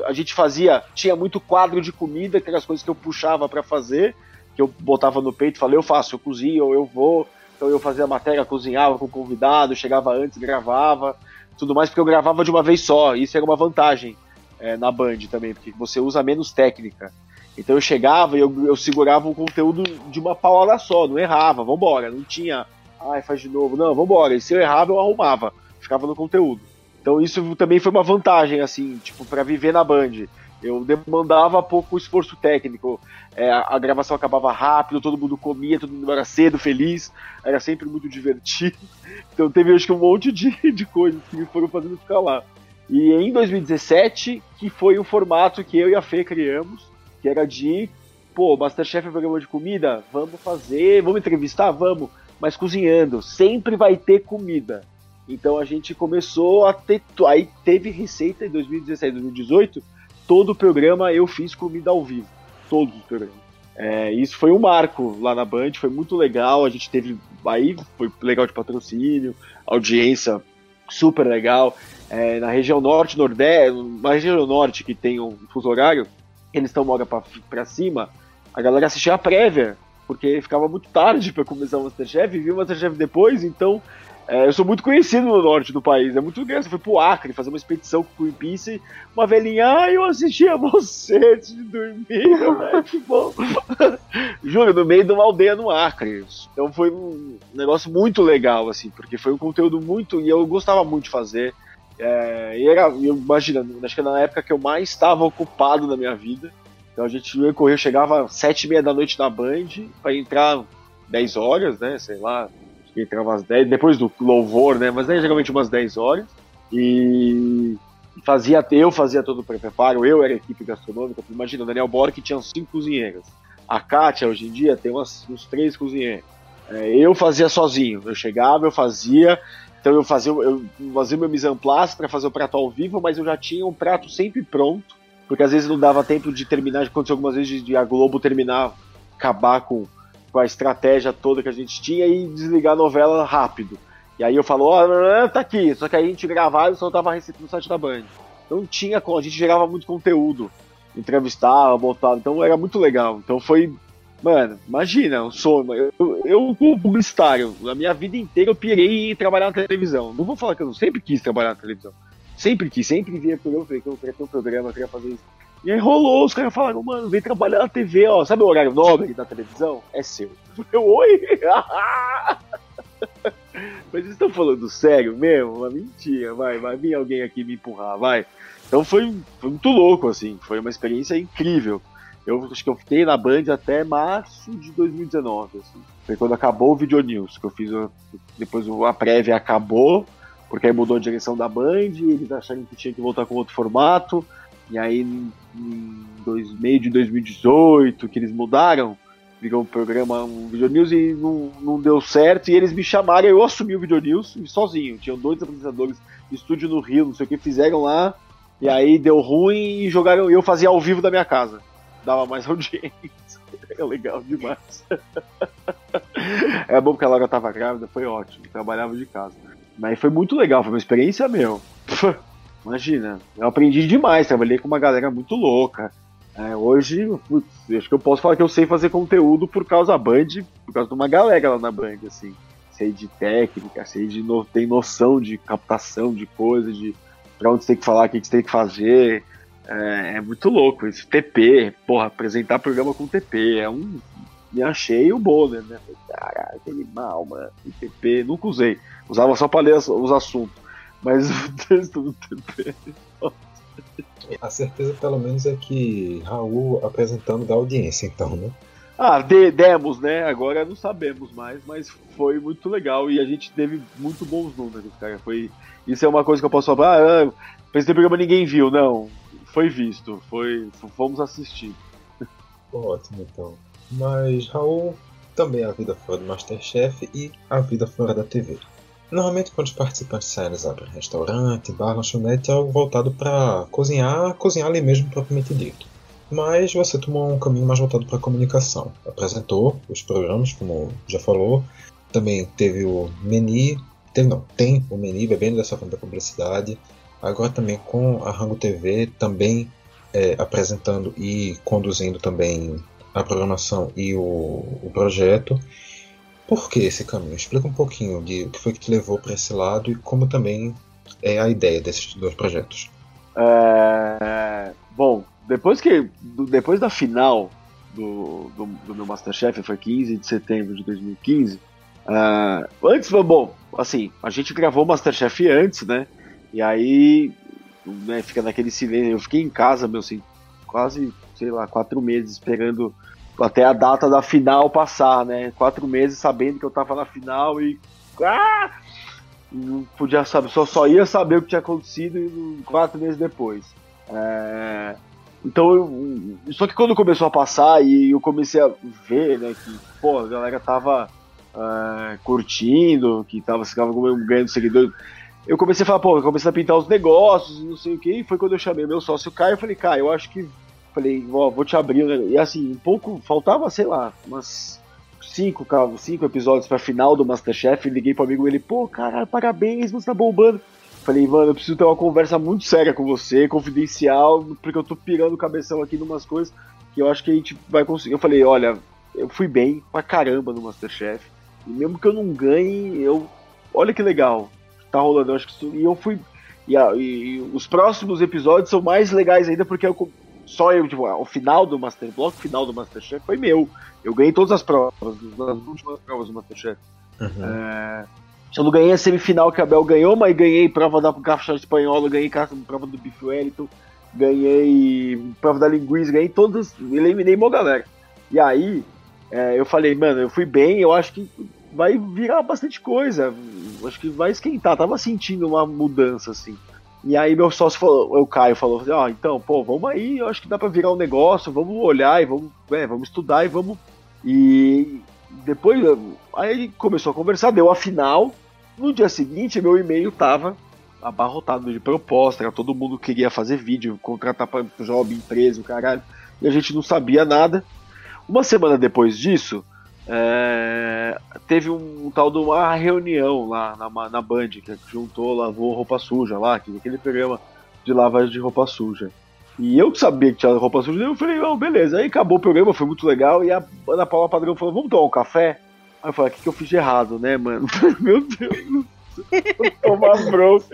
a gente fazia, tinha muito quadro de comida, que eram as coisas que eu puxava para fazer, que eu botava no peito, falei, eu faço, eu cozinho, eu vou. Então eu fazia a matéria, cozinhava com o convidado, chegava antes, gravava, tudo mais, porque eu gravava de uma vez só. Isso era uma vantagem é, na Band também, porque você usa menos técnica. Então eu chegava e eu, eu segurava o conteúdo de uma paulada só, não errava, vambora, não tinha, ai, faz de novo, não, vambora. E se eu errava, eu arrumava, ficava no conteúdo. Então isso também foi uma vantagem, assim, tipo, para viver na Band. Eu demandava pouco esforço técnico. É, a gravação acabava rápido, todo mundo comia, todo mundo era cedo, feliz, era sempre muito divertido. Então teve acho que um monte de, de coisas que me foram fazendo ficar lá. E em 2017, que foi o formato que eu e a Fê criamos, que era de, pô, Masterchef é programa de comida? Vamos fazer, vamos entrevistar? Vamos, mas cozinhando, sempre vai ter comida. Então a gente começou a ter, aí teve receita em 2017, 2018, todo o programa eu fiz comida ao vivo, todos os programas. É, isso foi um marco lá na Band, foi muito legal, a gente teve, aí foi legal de patrocínio, audiência super legal. É, na região norte, nordeste, na região norte que tem um fuso horário, eles estão uma hora pra cima, a galera assistia a prévia, porque ficava muito tarde para começar o Masterchef, e viu o Masterchef depois, então é, eu sou muito conhecido no norte do país, é muito grande. Eu fui pro Acre fazer uma expedição com o Greenpeace, uma velhinha, ah, eu assistia você antes de dormir, né? que bom. Juro, no meio de uma aldeia no Acre. Então foi um negócio muito legal, assim, porque foi um conteúdo muito. E eu gostava muito de fazer. É, e era, eu imagina, acho que na época que eu mais estava ocupado na minha vida. Então a gente ia correr, chegava às sete e meia da noite na Band para entrar 10 horas, né? Sei lá, entrava às 10, depois do louvor, né? Mas aí geralmente umas 10 horas. E fazia, eu fazia todo o preparo, eu era a equipe gastronômica. Imagina, o Daniel Borg tinha cinco cozinheiras. A Kátia, hoje em dia, tem umas, uns três cozinheiros. É, eu fazia sozinho. Eu chegava, eu fazia, então eu fazia, eu fazia meu mise en place para fazer o prato ao vivo, mas eu já tinha um prato sempre pronto, porque às vezes não dava tempo de terminar, aconteceu algumas vezes de a Globo terminar, acabar com, com a estratégia toda que a gente tinha e desligar a novela rápido. E aí eu falo, ó, oh, tá aqui, só que aí a gente gravava e soltava a receita no site da Band. Não tinha a gente gerava muito conteúdo, entrevistava, botava, então era muito legal. Então foi Mano, imagina, um sonho. Eu, eu, como publicitário, a minha vida inteira eu pirei em trabalhar na televisão. Não vou falar que eu sempre quis trabalhar na televisão. Sempre quis, sempre via programa, falei que eu queria ter um programa, eu queria fazer isso. E aí rolou, os caras falaram, mano, vem trabalhar na TV, ó. Sabe o horário nobre da televisão? É seu. Eu, oi? Mas vocês estão falando sério mesmo? Uma mentira, vai, vai vir alguém aqui me empurrar, vai. Então foi, foi muito louco, assim, foi uma experiência incrível. Eu acho que eu fiquei na Band até março de 2019, assim. Foi quando acabou o Video News, que eu fiz, depois a prévia acabou, porque aí mudou a direção da Band, eles acharam que tinha que voltar com outro formato, e aí em, dois, meio de 2018 que eles mudaram, virou um programa, um Video News e não, não deu certo, e eles me chamaram, eu assumi o Video News sozinho, tinham dois apresentadores, estúdio no Rio, não sei o que, fizeram lá, e aí deu ruim e jogaram, eu fazia ao vivo da minha casa, dava mais audiência, é legal demais. é bom porque a Laura tava grávida, foi ótimo, trabalhava de casa. Mas foi muito legal, foi uma experiência meu. Imagina, eu aprendi demais, trabalhei com uma galera muito louca. É, hoje, putz, acho que eu posso falar que eu sei fazer conteúdo por causa da Band, por causa de uma galera lá na Band, assim. Sei de técnica, sei de no, tem noção de captação de coisa, de pra onde você tem que falar, o que você tem que fazer. É, é, muito louco isso. TP, porra, apresentar programa com TP é um. Me achei o Bonner, né? Caralho, que animal, mano. TP, nunca usei. Usava só pra ler os assuntos. Mas o texto do TP. A certeza, pelo menos, é que Raul apresentando da audiência, então, né? Ah, de, demos, né? Agora não sabemos mais, mas foi muito legal e a gente teve muito bons números, cara. Foi, isso é uma coisa que eu posso falar. Ah, esse programa ninguém viu, não. Foi visto, foi, fomos assistir. Ótimo, então. Mas Raul também a vida fora do Masterchef e a vida fora da TV. Normalmente, quando os participantes saem, eles abrem restaurante, bar, lanchonete, é algo voltado para cozinhar, cozinhar ali mesmo propriamente dito. Mas você tomou um caminho mais voltado para comunicação. Apresentou os programas, como já falou. Também teve o Meni, teve, não, tem o Meni bebendo dessa fonte da publicidade. Agora também com a Rango TV, também é, apresentando e conduzindo também a programação e o, o projeto. Por que esse caminho? Explica um pouquinho de o que foi que te levou para esse lado e como também é a ideia desses dois projetos. É... Bom, depois que depois da final do, do, do, meu Masterchef, foi 15 de setembro de 2015. Uh, é, antes, bom, assim, a gente gravou o Masterchef antes, né? E aí, né, fica naquele silêncio. Eu fiquei em casa, meu, assim, quase, sei lá, quatro meses esperando até a data da final passar, né? Quatro meses sabendo que eu tava na final e. Ah! Não podia saber, só, só ia saber o que tinha acontecido quatro meses depois. É... Então, eu... só que quando começou a passar e eu comecei a ver, né, que pô, a galera tava uh, curtindo, que tava, tava ganhando seguidores, eu comecei a falar, pô, eu comecei a pintar os negócios, não sei o que, e foi quando eu chamei meu sócio Caio, eu falei, Caio, eu acho que Falei, ó, vou te abrir. Né? E assim, um pouco, faltava, sei lá, umas cinco, cinco episódios pra final do Masterchef. Liguei pro amigo ele, pô, caralho, parabéns, você tá bombando. Falei, mano, eu preciso ter uma conversa muito séria com você, confidencial, porque eu tô pirando o cabeção aqui numas coisas que eu acho que a gente vai conseguir. Eu falei, olha, eu fui bem pra caramba no Masterchef. E mesmo que eu não ganhe, eu. Olha que legal. Tá rolando, eu acho que isso... E eu fui. E, a, e, os próximos episódios são mais legais ainda porque eu só eu, tipo, o final do Master Block, o final do Masterchef foi meu. Eu ganhei todas as provas, as últimas provas do Masterchef. Uhum. É, eu não ganhei a semifinal que a Bel ganhou, mas ganhei prova da caixa espanhola, ganhei prova do Biff Wellington, ganhei prova da linguiça, ganhei todas, eliminei uma galera. E aí, é, eu falei, mano, eu fui bem, eu acho que vai virar bastante coisa, acho que vai esquentar, tava sentindo uma mudança, assim. E aí meu sócio falou, o Caio falou, ó, oh, então, pô, vamos aí, eu acho que dá para virar um negócio, vamos olhar e vamos, é, vamos estudar e vamos. E depois, aí ele começou a conversar, deu a final. No dia seguinte, meu e-mail tava abarrotado de proposta, todo mundo queria fazer vídeo, contratar para job, empresa, o caralho, e a gente não sabia nada. Uma semana depois disso, é, teve um, tal de uma reunião lá na, na Band, que juntou, lavou roupa suja lá, aquele programa de lavagem de roupa suja. E eu que sabia que tinha roupa suja, eu falei, não, beleza. Aí acabou o programa, foi muito legal. E a Ana Paula Padrão falou, vamos tomar um café? Aí eu falei, o que, que eu fiz de errado, né, mano? Meu Deus tomar bronca.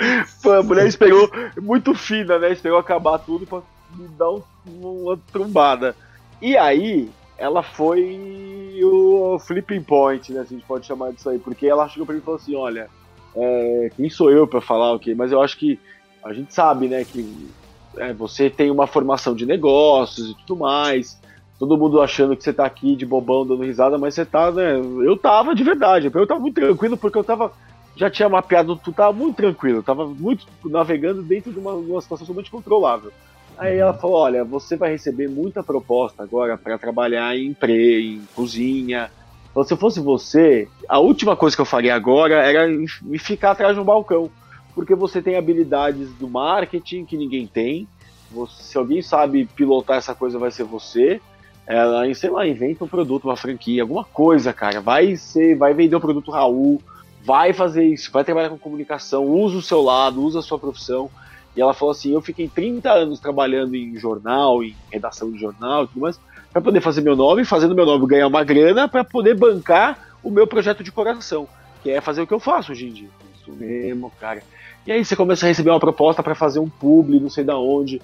A mulher esperou, muito fina, né? Esperou acabar tudo pra me dar um, uma trombada. E aí, ela foi o flipping point, né? Se a gente pode chamar disso aí. Porque ela chegou pra mim e falou assim: olha, é, quem sou eu para falar o quê? Mas eu acho que a gente sabe, né, que é, você tem uma formação de negócios e tudo mais. Todo mundo achando que você tá aqui de bobão dando risada, mas você tá, né? Eu tava de verdade. Eu tava muito tranquilo porque eu tava já tinha mapeado, tu tava muito tranquilo, tava muito navegando dentro de uma, uma situação totalmente controlável. Aí ela falou: olha, você vai receber muita proposta agora para trabalhar em pre, em cozinha. Então, se eu fosse você, a última coisa que eu faria agora era me ficar atrás de um balcão. Porque você tem habilidades do marketing que ninguém tem. Você, se alguém sabe pilotar essa coisa, vai ser você. Ela, sei lá, inventa um produto, uma franquia, alguma coisa, cara. Vai ser, vai vender o produto Raul, vai fazer isso, vai trabalhar com comunicação, usa o seu lado, usa a sua profissão. E ela falou assim: eu fiquei 30 anos trabalhando em jornal, em redação de jornal e tudo mais, para poder fazer meu nome, fazendo meu nome ganhar uma grana para poder bancar o meu projeto de coração, que é fazer o que eu faço hoje em dia. Isso mesmo, cara. E aí você começa a receber uma proposta para fazer um publi, não sei da onde.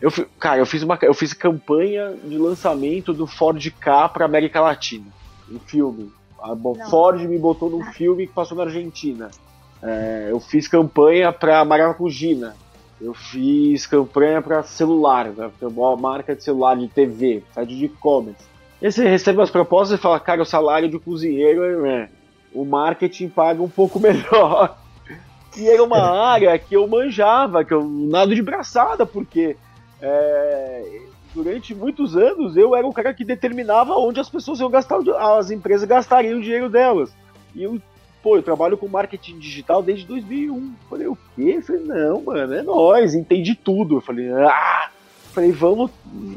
Eu, cara, eu fiz uma eu fiz campanha de lançamento do Ford K para América Latina, um filme. A Ford me botou num filme que passou na Argentina. É, eu fiz campanha para Maracujina. Eu fiz campanha para celular, né, uma marca de celular, de TV, site de e-commerce. E você recebe as propostas e fala, cara, o salário de cozinheiro é, o marketing paga um pouco melhor. E era uma área que eu manjava, que eu nado de braçada, porque é, durante muitos anos eu era o cara que determinava onde as pessoas iam gastar, as empresas gastariam o dinheiro delas. E eu, pô, eu trabalho com marketing digital desde 2001. Falei, o quê? Eu falei, não, mano, é nós, entendi tudo. Eu falei, ah! Falei, vamos.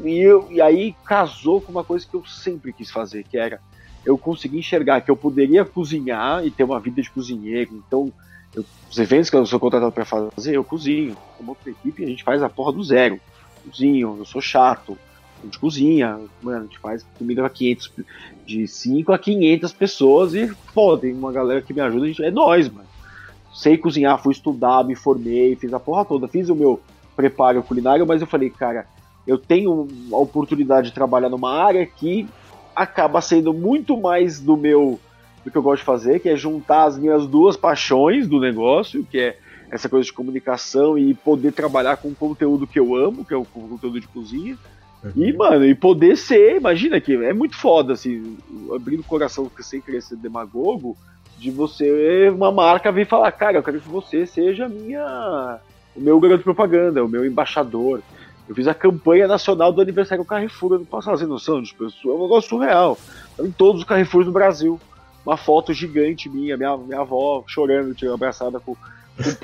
E, eu, e aí casou com uma coisa que eu sempre quis fazer, que era eu consegui enxergar que eu poderia cozinhar e ter uma vida de cozinheiro. Então, eu, os eventos que eu sou contratado para fazer, eu cozinho. Como outra equipe, a gente faz a porra do zero cozinho, eu sou chato. Gente cozinha, mano, a gente faz comida pra 500, de 5 a 500 pessoas e, pô, tem uma galera que me ajuda, gente, é nós, mano. Sei cozinhar, fui estudar, me formei, fiz a porra toda, fiz o meu preparo culinário, mas eu falei, cara, eu tenho a oportunidade de trabalhar numa área que acaba sendo muito mais do meu do que eu gosto de fazer, que é juntar as minhas duas paixões do negócio, que é essa coisa de comunicação e poder trabalhar com o conteúdo que eu amo, que é o conteúdo de cozinha. E, mano, e poder ser, imagina que é muito foda, assim, abrindo o coração sem querer ser demagogo, de você, uma marca vir falar, cara, eu quero que você seja minha, o meu garoto de propaganda, o meu embaixador. Eu fiz a campanha nacional do aniversário Carrefour ano passado, sem noção, tipo, é um negócio surreal. Em todos os Carrefours do Brasil. Uma foto gigante minha, minha, minha avó chorando, tirando abraçada com o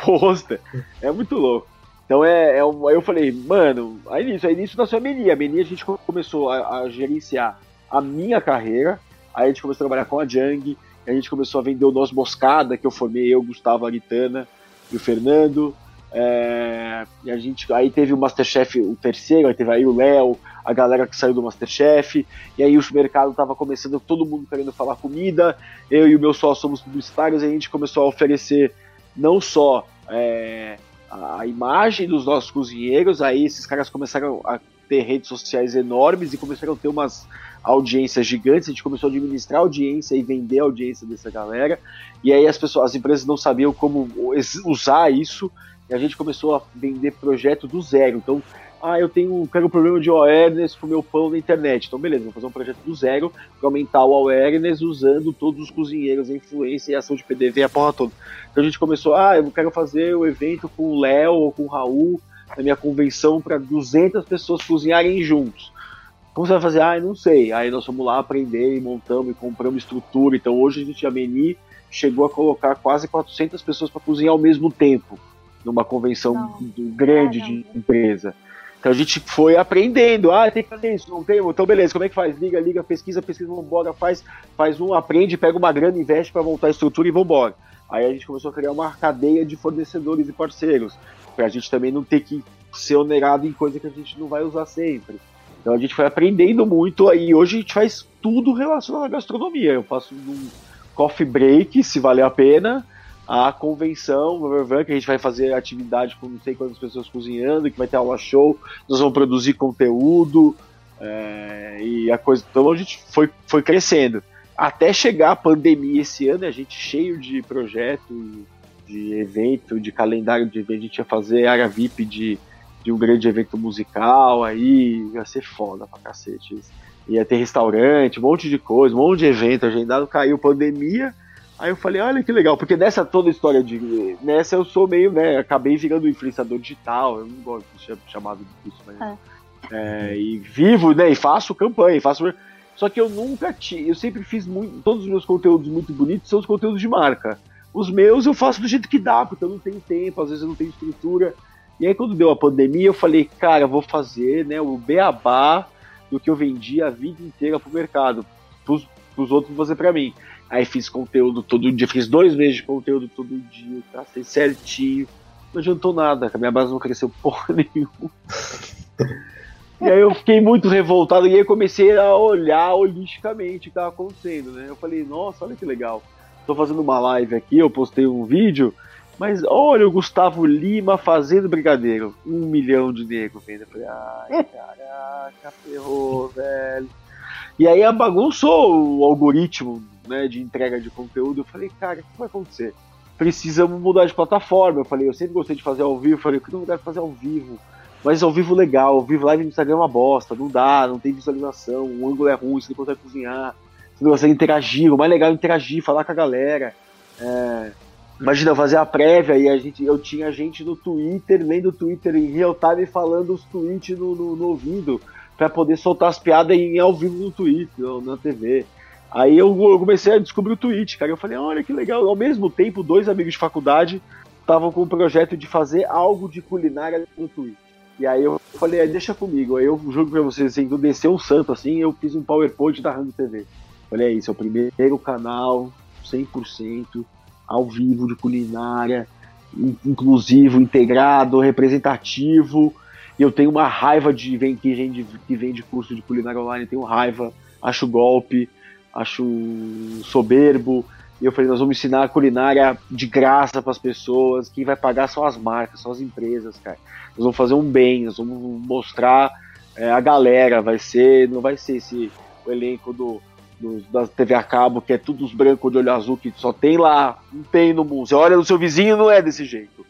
pôster. É muito louco. Então é, é aí eu falei, mano, aí nisso, aí nisso nasceu a Meni. A Meni a gente começou a, a, gerenciar a minha carreira, aí a gente começou a trabalhar com a Jang, a gente começou a vender o Noz Moscada, que eu formei eu, Gustavo Aritana e o Fernando. É, e a gente aí teve o Masterchef, o terceiro, aí teve aí o Léo, a galera que saiu do Masterchef, e aí o mercado tava começando, todo mundo querendo falar comida, eu e o meu sócio somos publicitários, e a gente começou a oferecer não só é, a imagem dos nossos cozinheiros, aí esses caras começaram a ter redes sociais enormes e começaram a ter umas audiências gigantes, a gente começou a administrar audiência e vender audiência dessa galera, e aí as pessoas, as empresas não sabiam como usar isso, e a gente começou a vender projeto do zero. Então, ah, eu tenho quero um problema de awareness pro meu pão na internet. Então, beleza, vou fazer um projeto do zero para aumentar o awareness usando todos os cozinheiros, a influência e a ação de PDV, a porra toda. Então a gente começou, ah, eu quero fazer o evento com o Léo ou com o Raul na minha convenção para 200 pessoas cozinharem juntos. Como você vai fazer? Ah, não sei. Aí nós fomos lá aprender e montamos e compramos estrutura. Então hoje a gente, a Meni, chegou a colocar quase 400 pessoas para cozinhar ao mesmo tempo numa convenção não. grande de empresa. Então a gente foi aprendendo, ah, tem que fazer isso, não tem, então beleza, como é que faz? Liga, liga, pesquisa, pesquisa, vambora, faz, faz um, aprende, pega uma grana, investe para montar a estrutura e vambora. Aí a gente começou a criar uma cadeia de fornecedores e parceiros, para a gente também não ter que ser onerado em coisa que a gente não vai usar sempre. Então a gente foi aprendendo muito aí. Hoje a gente faz tudo relacionado à gastronomia. Eu faço um coffee break, se vale a pena, a convenção, que a gente vai fazer atividade com não sei quantas pessoas cozinhando, que vai ter aula show, nós vamos produzir conteúdo, é, e a coisa. Então a gente foi, foi crescendo. Até chegar a pandemia esse ano, a gente cheio de projeto, de evento, de calendário de evento, a gente ia fazer área VIP de de um grande evento musical, aí ia ser foda pra cacete. Ia ter restaurante, um monte de coisa, um monte de evento agendado, caiu pandemia. Aí eu falei, olha que legal, porque nessa toda história de. Nessa eu sou meio, né? Acabei virando influenciador digital, eu não gosto de ser chamado disso, mas. É. É, e vivo, né? E faço campanha, faço. Só que eu nunca tinha. Eu sempre fiz muito. Todos os meus conteúdos muito bonitos são os conteúdos de marca. Os meus eu faço do jeito que dá, porque eu não tenho tempo, às vezes eu não tenho estrutura. E aí quando deu a pandemia, eu falei, cara, eu vou fazer né, o beabá do que eu vendi a vida inteira pro mercado, pros, pros outros fazer para mim. Aí fiz conteúdo todo dia, fiz dois meses de conteúdo todo dia, tracei certinho. Não adiantou nada, a minha base não cresceu porra nenhuma. e aí eu fiquei muito revoltado e aí comecei a olhar holisticamente o que estava acontecendo, né? Eu falei, nossa, olha que legal. Tô fazendo uma live aqui, eu postei um vídeo mas olha o Gustavo Lima fazendo brigadeiro. Um milhão de negros vendo. Eu falei, ai, caraca, ferrou, velho. E aí bagunçou o algoritmo né, de entrega de conteúdo. Eu falei, cara, o que vai acontecer? Precisamos mudar de plataforma. Eu falei, eu sempre gostei de fazer ao vivo. Eu falei, eu queria lugar fazer ao vivo. Mas ao vivo legal, ao vivo live no Instagram é uma bosta, não dá, não tem visualização, o ângulo é ruim, você não consegue cozinhar, você não consegue interagir. O mais legal é interagir, falar com a galera. É, Imagina fazer a prévia e a gente, eu tinha gente no Twitter, lendo o Twitter em real time falando os tweets no, no, no ouvido para poder soltar as piadas em ao vivo no Twitter, na TV. Aí eu, comecei a descobrir o Twitch, cara. Eu falei, olha que legal. Ao mesmo tempo, dois amigos de faculdade estavam com o projeto de fazer algo de culinária no Twitch. E aí eu falei, deixa comigo. Aí eu juro pra vocês, assim, eu desceu um santo assim, eu fiz um PowerPoint da Rango TV. Falei, é isso, é o primeiro canal 100% ao vivo de culinária, inclusivo, integrado, representativo. E eu tenho uma raiva de vem que vende, que vende curso de culinária online, tenho raiva, acho golpe, acho soberbo. E eu falei, nós vamos ensinar culinária de graça para as pessoas. Quem vai pagar são as marcas, são as empresas, cara. Nós vamos fazer um bem, nós vamos mostrar é, a galera. Vai ser, não vai ser esse o elenco do dos, da TV a cabo, que é tudo os brancos de olho azul, que só tem lá, não tem no mundo. Você olha no seu vizinho, não é desse jeito.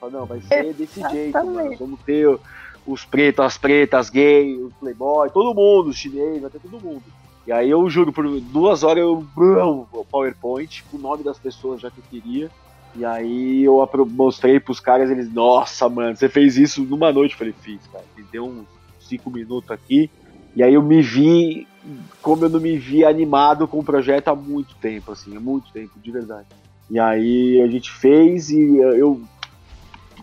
Fala, não, vai ser desse jeito, mano. Vamos ter os pretos, as pretas, as gays, os playboy, todo mundo, os chinês, ter todo mundo. E aí eu juro, por duas horas eu o PowerPoint, com o nome das pessoas já que eu queria. E aí eu mostrei pros caras, eles, nossa, mano, você fez isso numa noite. Eu falei, fiz, cara. Me deu uns cinco minutos aqui. E aí eu me vi como eu não me via animado com o projeto há muito tempo, assim, há muito tempo, de verdade. E aí a gente fez e eu,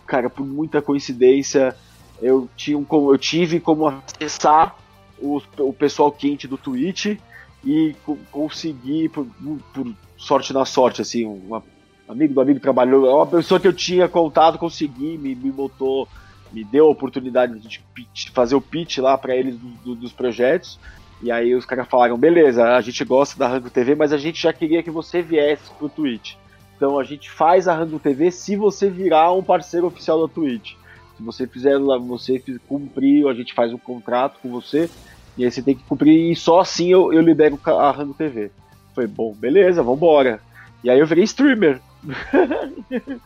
cara, por muita coincidência, eu, tinha um, eu tive como acessar o, o pessoal quente do Twitch e consegui, por, por sorte na sorte, assim, um amigo do amigo trabalhou, é uma pessoa que eu tinha contato, consegui, me, me botou, me deu a oportunidade de, de fazer o pitch lá para eles do, do, dos projetos. E aí os caras falaram, beleza, a gente gosta da Rango TV, mas a gente já queria que você viesse pro Twitch. Então a gente faz a Rango TV se você virar um parceiro oficial da Twitch. Se você fizer você cumprir, a gente faz um contrato com você, e aí você tem que cumprir, e só assim eu, eu libero a Rango TV. Foi bom, beleza, vambora. E aí eu virei streamer.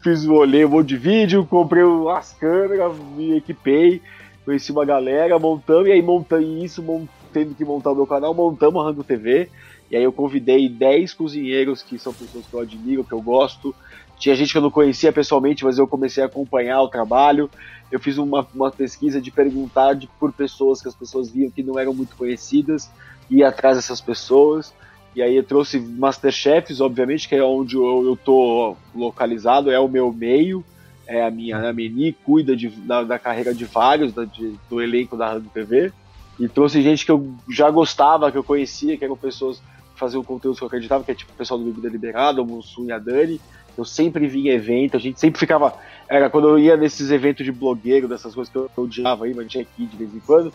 Fiz, olhei um monte de vídeo, comprei as câmeras, me equipei conheci uma galera, montamos, e aí montando isso, tendo que montar o meu canal, montamos a Rango TV, e aí eu convidei 10 cozinheiros que são pessoas que eu admiro, que eu gosto. Tinha gente que eu não conhecia pessoalmente, mas eu comecei a acompanhar o trabalho. Eu fiz uma, uma pesquisa de perguntar de, por pessoas que as pessoas viam que não eram muito conhecidas, ir atrás dessas pessoas. E aí eu trouxe Masterchefs, obviamente, que é onde eu, tô localizado, é o meu meio é a minha a Meni, cuida de, da, da, carreira de vários da, de, do elenco da Rádio TV. E trouxe gente que eu já gostava, que eu conhecia, que eram pessoas. Fazer o conteúdo que eu acreditava, que é tipo o pessoal do Bebida Liberada, o Mussum e a Dani. Eu sempre vinha evento, a gente sempre ficava. Era quando eu ia nesses eventos de blogueiro, dessas coisas que eu, eu odiava aí, mas tinha aqui de vez em quando.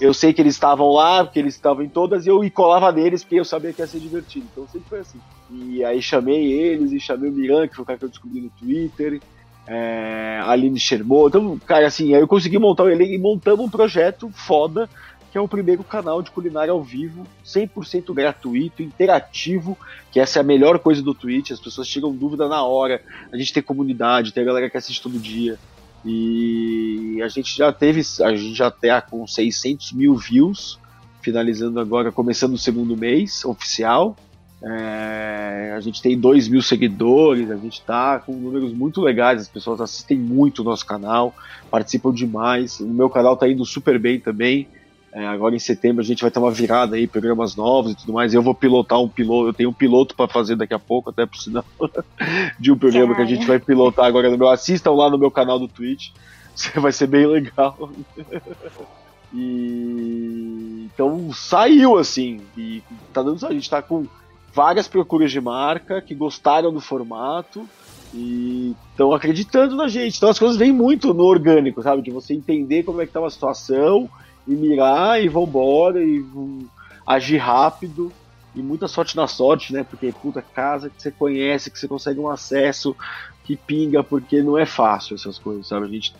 Eu sei que eles estavam lá, porque eles estavam em todas, e eu colava neles, porque eu sabia que ia ser divertido. Então sempre foi assim. E aí chamei eles, e chamei o Miran, que foi o cara que eu descobri no Twitter, é, Aline Shermo. Então, cara, assim, aí eu consegui montar o elenco e montamos um projeto foda que é o primeiro canal de culinária ao vivo, 100% gratuito, interativo, que essa é a melhor coisa do Twitch, as pessoas tiram dúvida na hora, a gente tem comunidade, tem a galera que assiste todo dia, e a gente já teve, a gente já tá com 600 mil views, finalizando agora, começando o segundo mês oficial, é, a gente tem 2 mil seguidores, a gente tá com números muito legais, as pessoas assistem muito o nosso canal, participam demais. O meu canal tá indo super bem também. É, agora em setembro a gente vai ter uma virada aí, programas novos e tudo mais. Eu vou pilotar um piloto, eu tenho um piloto para fazer daqui a pouco, até por sinal, de um programa que a gente vai pilotar agora no meu. Assistam lá no meu canal do Twitch, vai ser bem legal. e então saiu assim, e tá dando A gente tá com várias procuras de marca que gostaram do formato e estão acreditando na gente. Então as coisas vêm muito no orgânico, sabe? De você entender como é que tá uma situação e mirar e vambora e agir rápido e muita sorte na sorte, né? Porque puta casa que você conhece, que você consegue um acesso que pinga, porque não é fácil essas coisas, sabe? A gente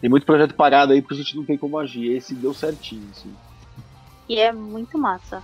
tem muito projeto parado aí porque a gente não tem como agir. Esse deu certinho, assim. E é muito massa.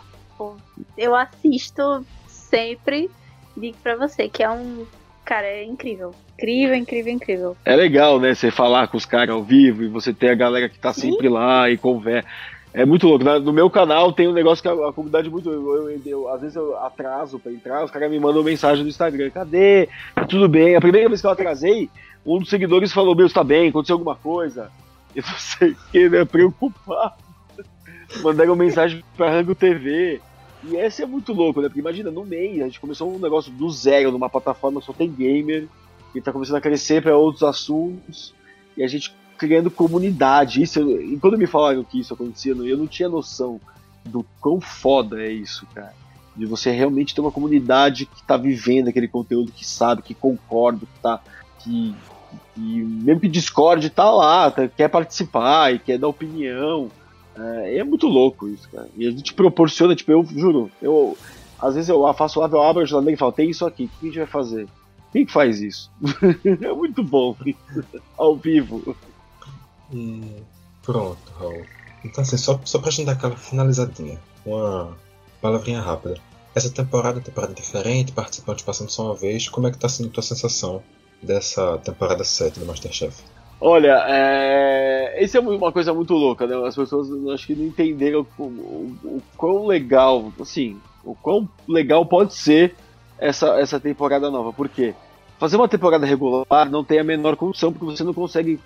Eu assisto sempre, digo pra você que é um Cara, é incrível. Incrível, incrível, incrível. É legal, né? Você falar com os caras ao vivo e você ter a galera que tá sempre Sim. lá e conversa. É muito louco. No meu canal tem um negócio que a, a comunidade é muito. Eu, eu, eu, às vezes eu atraso pra entrar, os caras me mandam mensagem no Instagram: cadê? Tá tudo bem? A primeira vez que eu atrasei, um dos seguidores falou: Meu, está bem? Aconteceu alguma coisa? Eu não sei o que, né? Preocupado. Mandaram mensagem pra Rango TV. E esse é muito louco, né? Porque imagina, no meio, a gente começou um negócio do zero, numa plataforma só tem gamer, e tá começando a crescer para outros assuntos, e a gente criando comunidade. Isso, e quando me falaram que isso acontecia, eu não tinha noção do quão foda é isso, cara. De você realmente ter uma comunidade que tá vivendo aquele conteúdo, que sabe, que concorda, que tá. Que, que mesmo que discorde, tá lá, tá, quer participar e quer dar opinião. É, é, muito louco isso, cara. E a gente proporciona, tipo, eu juro, eu às vezes eu faço lá, eu abro a geladeira e falo, tem isso aqui, o que a gente vai fazer? Quem que faz isso? é muito bom, ao vivo. E pronto, Raul. Então assim, só, só pra gente dar aquela finalizadinha, uma palavrinha rápida. Essa temporada é temporada diferente, participante passando só uma vez, como é que tá sendo a tua sensação dessa temporada 7 do Masterchef? Olha, é... isso é uma coisa muito louca, né? As pessoas acho que não entenderam o, o, o quão legal, assim, o quão legal pode ser essa, essa temporada nova. Por quê? Fazer uma temporada regular não tem a menor condição, porque você não consegue.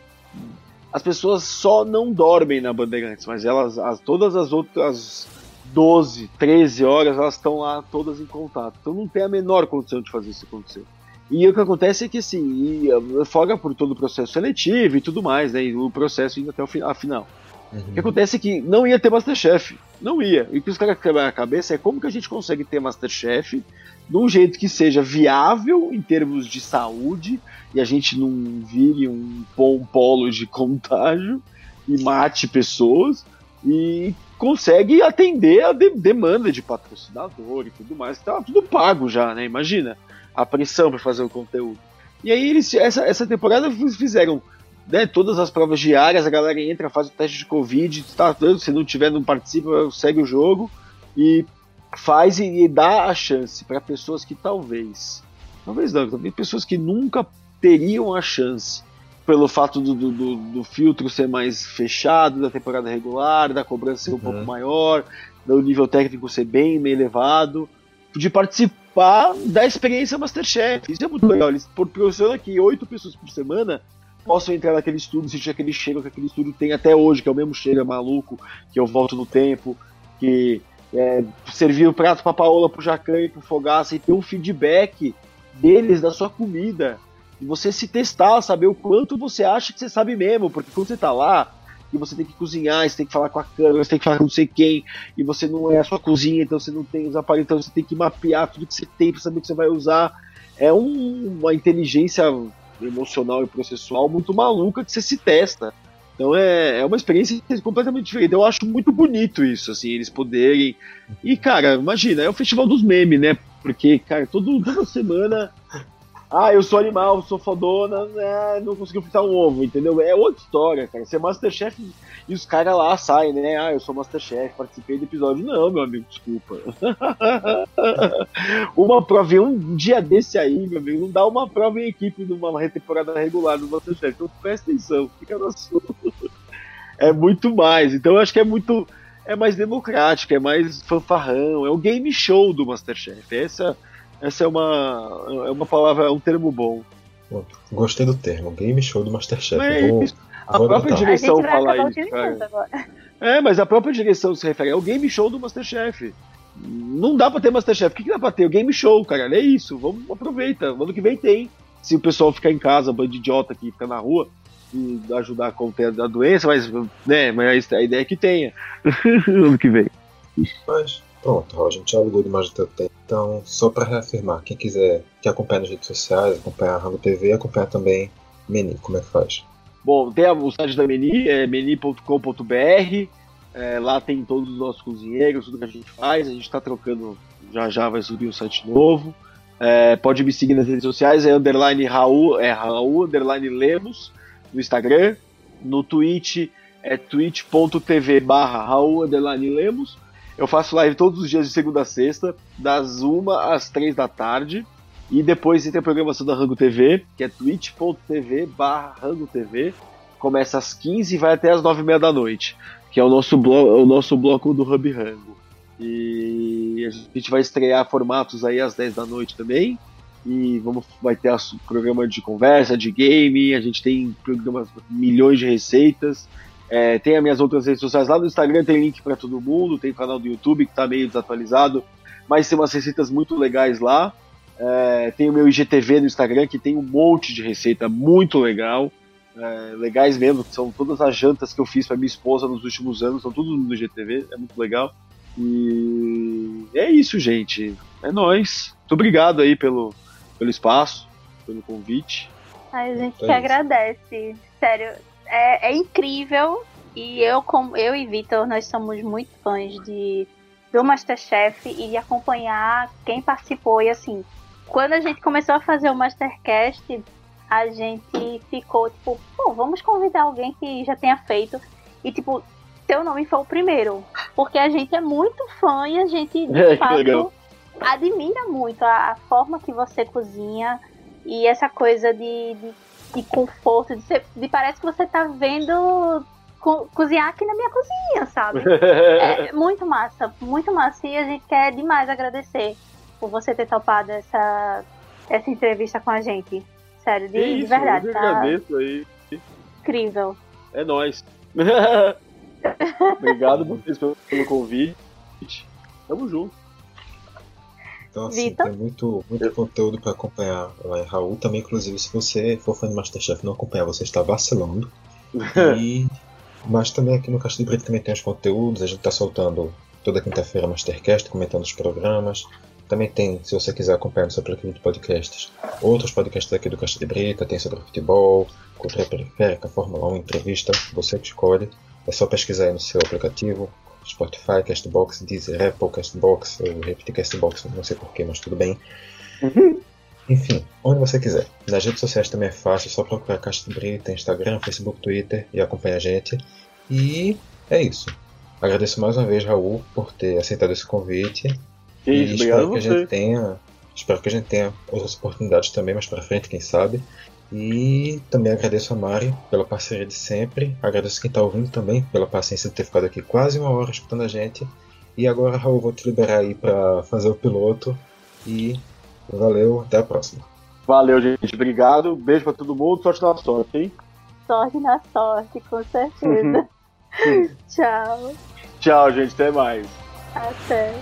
As pessoas só não dormem na Bandeirantes, mas elas, as, todas as outras 12, 13 horas, elas estão lá todas em contato. Então não tem a menor condição de fazer isso acontecer. E o que acontece é que, assim, folga por todo o processo seletivo e tudo mais, né? E o processo indo até o final. Uhum. O que acontece é que não ia ter Masterchef. Não ia. E o que os caras quebram a cabeça é como que a gente consegue ter Masterchef de um jeito que seja viável em termos de saúde e a gente não vire um, um polo de contágio e mate pessoas e consegue atender a de demanda de patrocinador e tudo mais. Tava tudo pago já, né? Imagina pressão para fazer o conteúdo. E aí eles essa, essa temporada fizeram né, todas as provas diárias, a galera entra, faz o teste de Covid, tá, se não tiver, não participa, segue o jogo e faz e, e dá a chance para pessoas que talvez, talvez não, também pessoas que nunca teriam a chance pelo fato do, do, do, do, filtro ser mais fechado, da temporada regular, da cobrança ser um uhum. pouco maior, do nível técnico ser bem elevado, de participar da experiência Masterchef. Isso é muito legal. Eles proporcionam que oito pessoas por semana possam entrar naquele estúdio, sentir aquele cheiro que aquele estúdio tem até hoje, que é o mesmo cheiro é maluco, que eu volto no tempo, que é, servir o prato pra Paola, pro Jacan e pro Fogaça e ter um feedback deles da sua comida. E você se testar, saber o quanto você acha que você sabe mesmo, porque quando você tá lá, e você tem que cozinhar, você tem que falar com a câmera, você tem que falar com não sei quem, e você não é a sua cozinha, então você não tem os aparelhos, então você tem que mapear tudo que você tem para saber o que você vai usar. É um, uma inteligência emocional e processual muito maluca que você se testa. Então é, é uma experiência completamente diferente. Eu acho muito bonito isso, assim, eles poderem. E, cara, imagina, é o festival dos memes, né? Porque, cara, todo, toda semana ah, eu sou animal, sou fodona, né, não conseguiu fritar um ovo, entendeu? É outra história, cara. Você é Masterchef e os caras lá saem, né? Ah, eu sou Masterchef, participei do episódio. Não, meu amigo, desculpa. uma prova, um dia desse aí, meu amigo, não dá uma prova em equipe numa temporada regular do Masterchef. Então presta atenção, fica no assunto. É muito mais. Então eu acho que é muito. É mais democrático, é mais fanfarrão, é o game show do Masterchef. Essa essa é uma, é uma palavra, é um termo bom. Gostei do termo, game show do Masterchef. É vou, a vou própria adotar. direção fala isso. É, mas a própria direção se refere ao game show do Masterchef. Não dá pra ter Masterchef. O que, que dá pra ter? O game show, cara. É isso. Vamos aproveita. Ano que vem tem. Se o pessoal ficar em casa, bando de idiota aqui, ficar na rua e ajudar a conter a doença, mas, né, mas a ideia é que tenha. ano que vem. Mas Pronto, a gente já alugou demais do teu tempo. Então, só para reafirmar, quem quiser que acompanhe nas redes sociais, acompanhar a Rango TV, acompanhar também Meni, como é que faz? Bom, tem o site da Meni, é meni.com.br. É, lá tem todos os nossos cozinheiros, tudo que a gente faz. A gente está trocando, já já vai subir um site novo. É, pode me seguir nas redes sociais, é underline Raul, é Raul, underline Lemos, no Instagram. No Twitch é twitch.tv barra Raul, underline Lemos. Eu faço live todos os dias de segunda a sexta, das 1 às 3 da tarde. E depois tem a programação da Rango TV, que é twitch.tv barra TV. Começa às 15 e vai até às 9 e meia da noite. Que é o nosso, blo o nosso bloco do Hub Rango. E a gente vai estrear formatos aí às 10 da noite também. E vamos, vai ter programa de conversa, de game, a gente tem programas, milhões de receitas. É, tem as minhas outras redes sociais lá no Instagram, tem link para todo mundo, tem canal do YouTube que está meio desatualizado, mas tem umas receitas muito legais lá. É, tem o meu IGTV no Instagram que tem um monte de receita muito legal, é, legais mesmo, que são todas as jantas que eu fiz para minha esposa nos últimos anos, são tudo no IGTV, é muito legal. E é isso, gente. É nós. Muito obrigado aí pelo, pelo espaço, pelo convite. Ai, a gente é que agradece. Sério, é, é incrível. E eu, como eu e Vitor, nós somos muito fãs de do Masterchef e de acompanhar quem participou. E assim, quando a gente começou a fazer o Mastercast, a gente ficou tipo, pô, vamos convidar alguém que já tenha feito. E tipo, seu nome foi o primeiro. Porque a gente é muito fã e a gente, de é, fato, admira muito a, a, forma que você cozinha e essa coisa de, de de conforto, de, ser, de parece que você tá vendo co cozinhar aqui na minha cozinha, sabe? é muito massa, muito massa. E a gente quer demais agradecer por você ter topado essa, essa entrevista com a gente. Sério, de, isso, de verdade. Eu tá? agradeço aí. Incrível. É nóis. Obrigado vocês pelo convite. Tamo junto. Então, assim, Vitor? tem muito, muito conteúdo para acompanhar lá em Raul. Também, inclusive, se você for fã de Masterchef e não acompanhar, você está vacilando. e... Mas também aqui no Caixa de Brito também tem os conteúdos. A gente está soltando toda quinta-feira Mastercast, comentando os programas. Também tem, se você quiser acompanhar no seu aplicativo de podcasts, outros podcasts aqui do Caixa de Brita, tem sobre futebol, cultura periférica, Fórmula 1, entrevista, você que escolhe. É só pesquisar aí no seu aplicativo, Spotify, Castbox, Deezer, Apple, Castbox, eu repeti Castbox, não sei porquê, mas tudo bem. Uhum. Enfim, onde você quiser. Nas redes sociais também é fácil, é só procurar de Brita, Instagram, Facebook, Twitter e acompanhar a gente. E é isso. Agradeço mais uma vez, Raul, por ter aceitado esse convite. Isso, e espero que a gente tenha. Espero que a gente tenha outras oportunidades também mais pra frente, quem sabe. E também agradeço a Mari pela parceria de sempre. Agradeço quem está ouvindo também pela paciência de ter ficado aqui quase uma hora escutando a gente. E agora, Raul, vou te liberar aí para fazer o piloto. E valeu, até a próxima. Valeu, gente. Obrigado. Beijo para todo mundo. Sorte na sorte, hein? Sorte na sorte, com certeza. Tchau. Tchau, gente. Até mais. Até.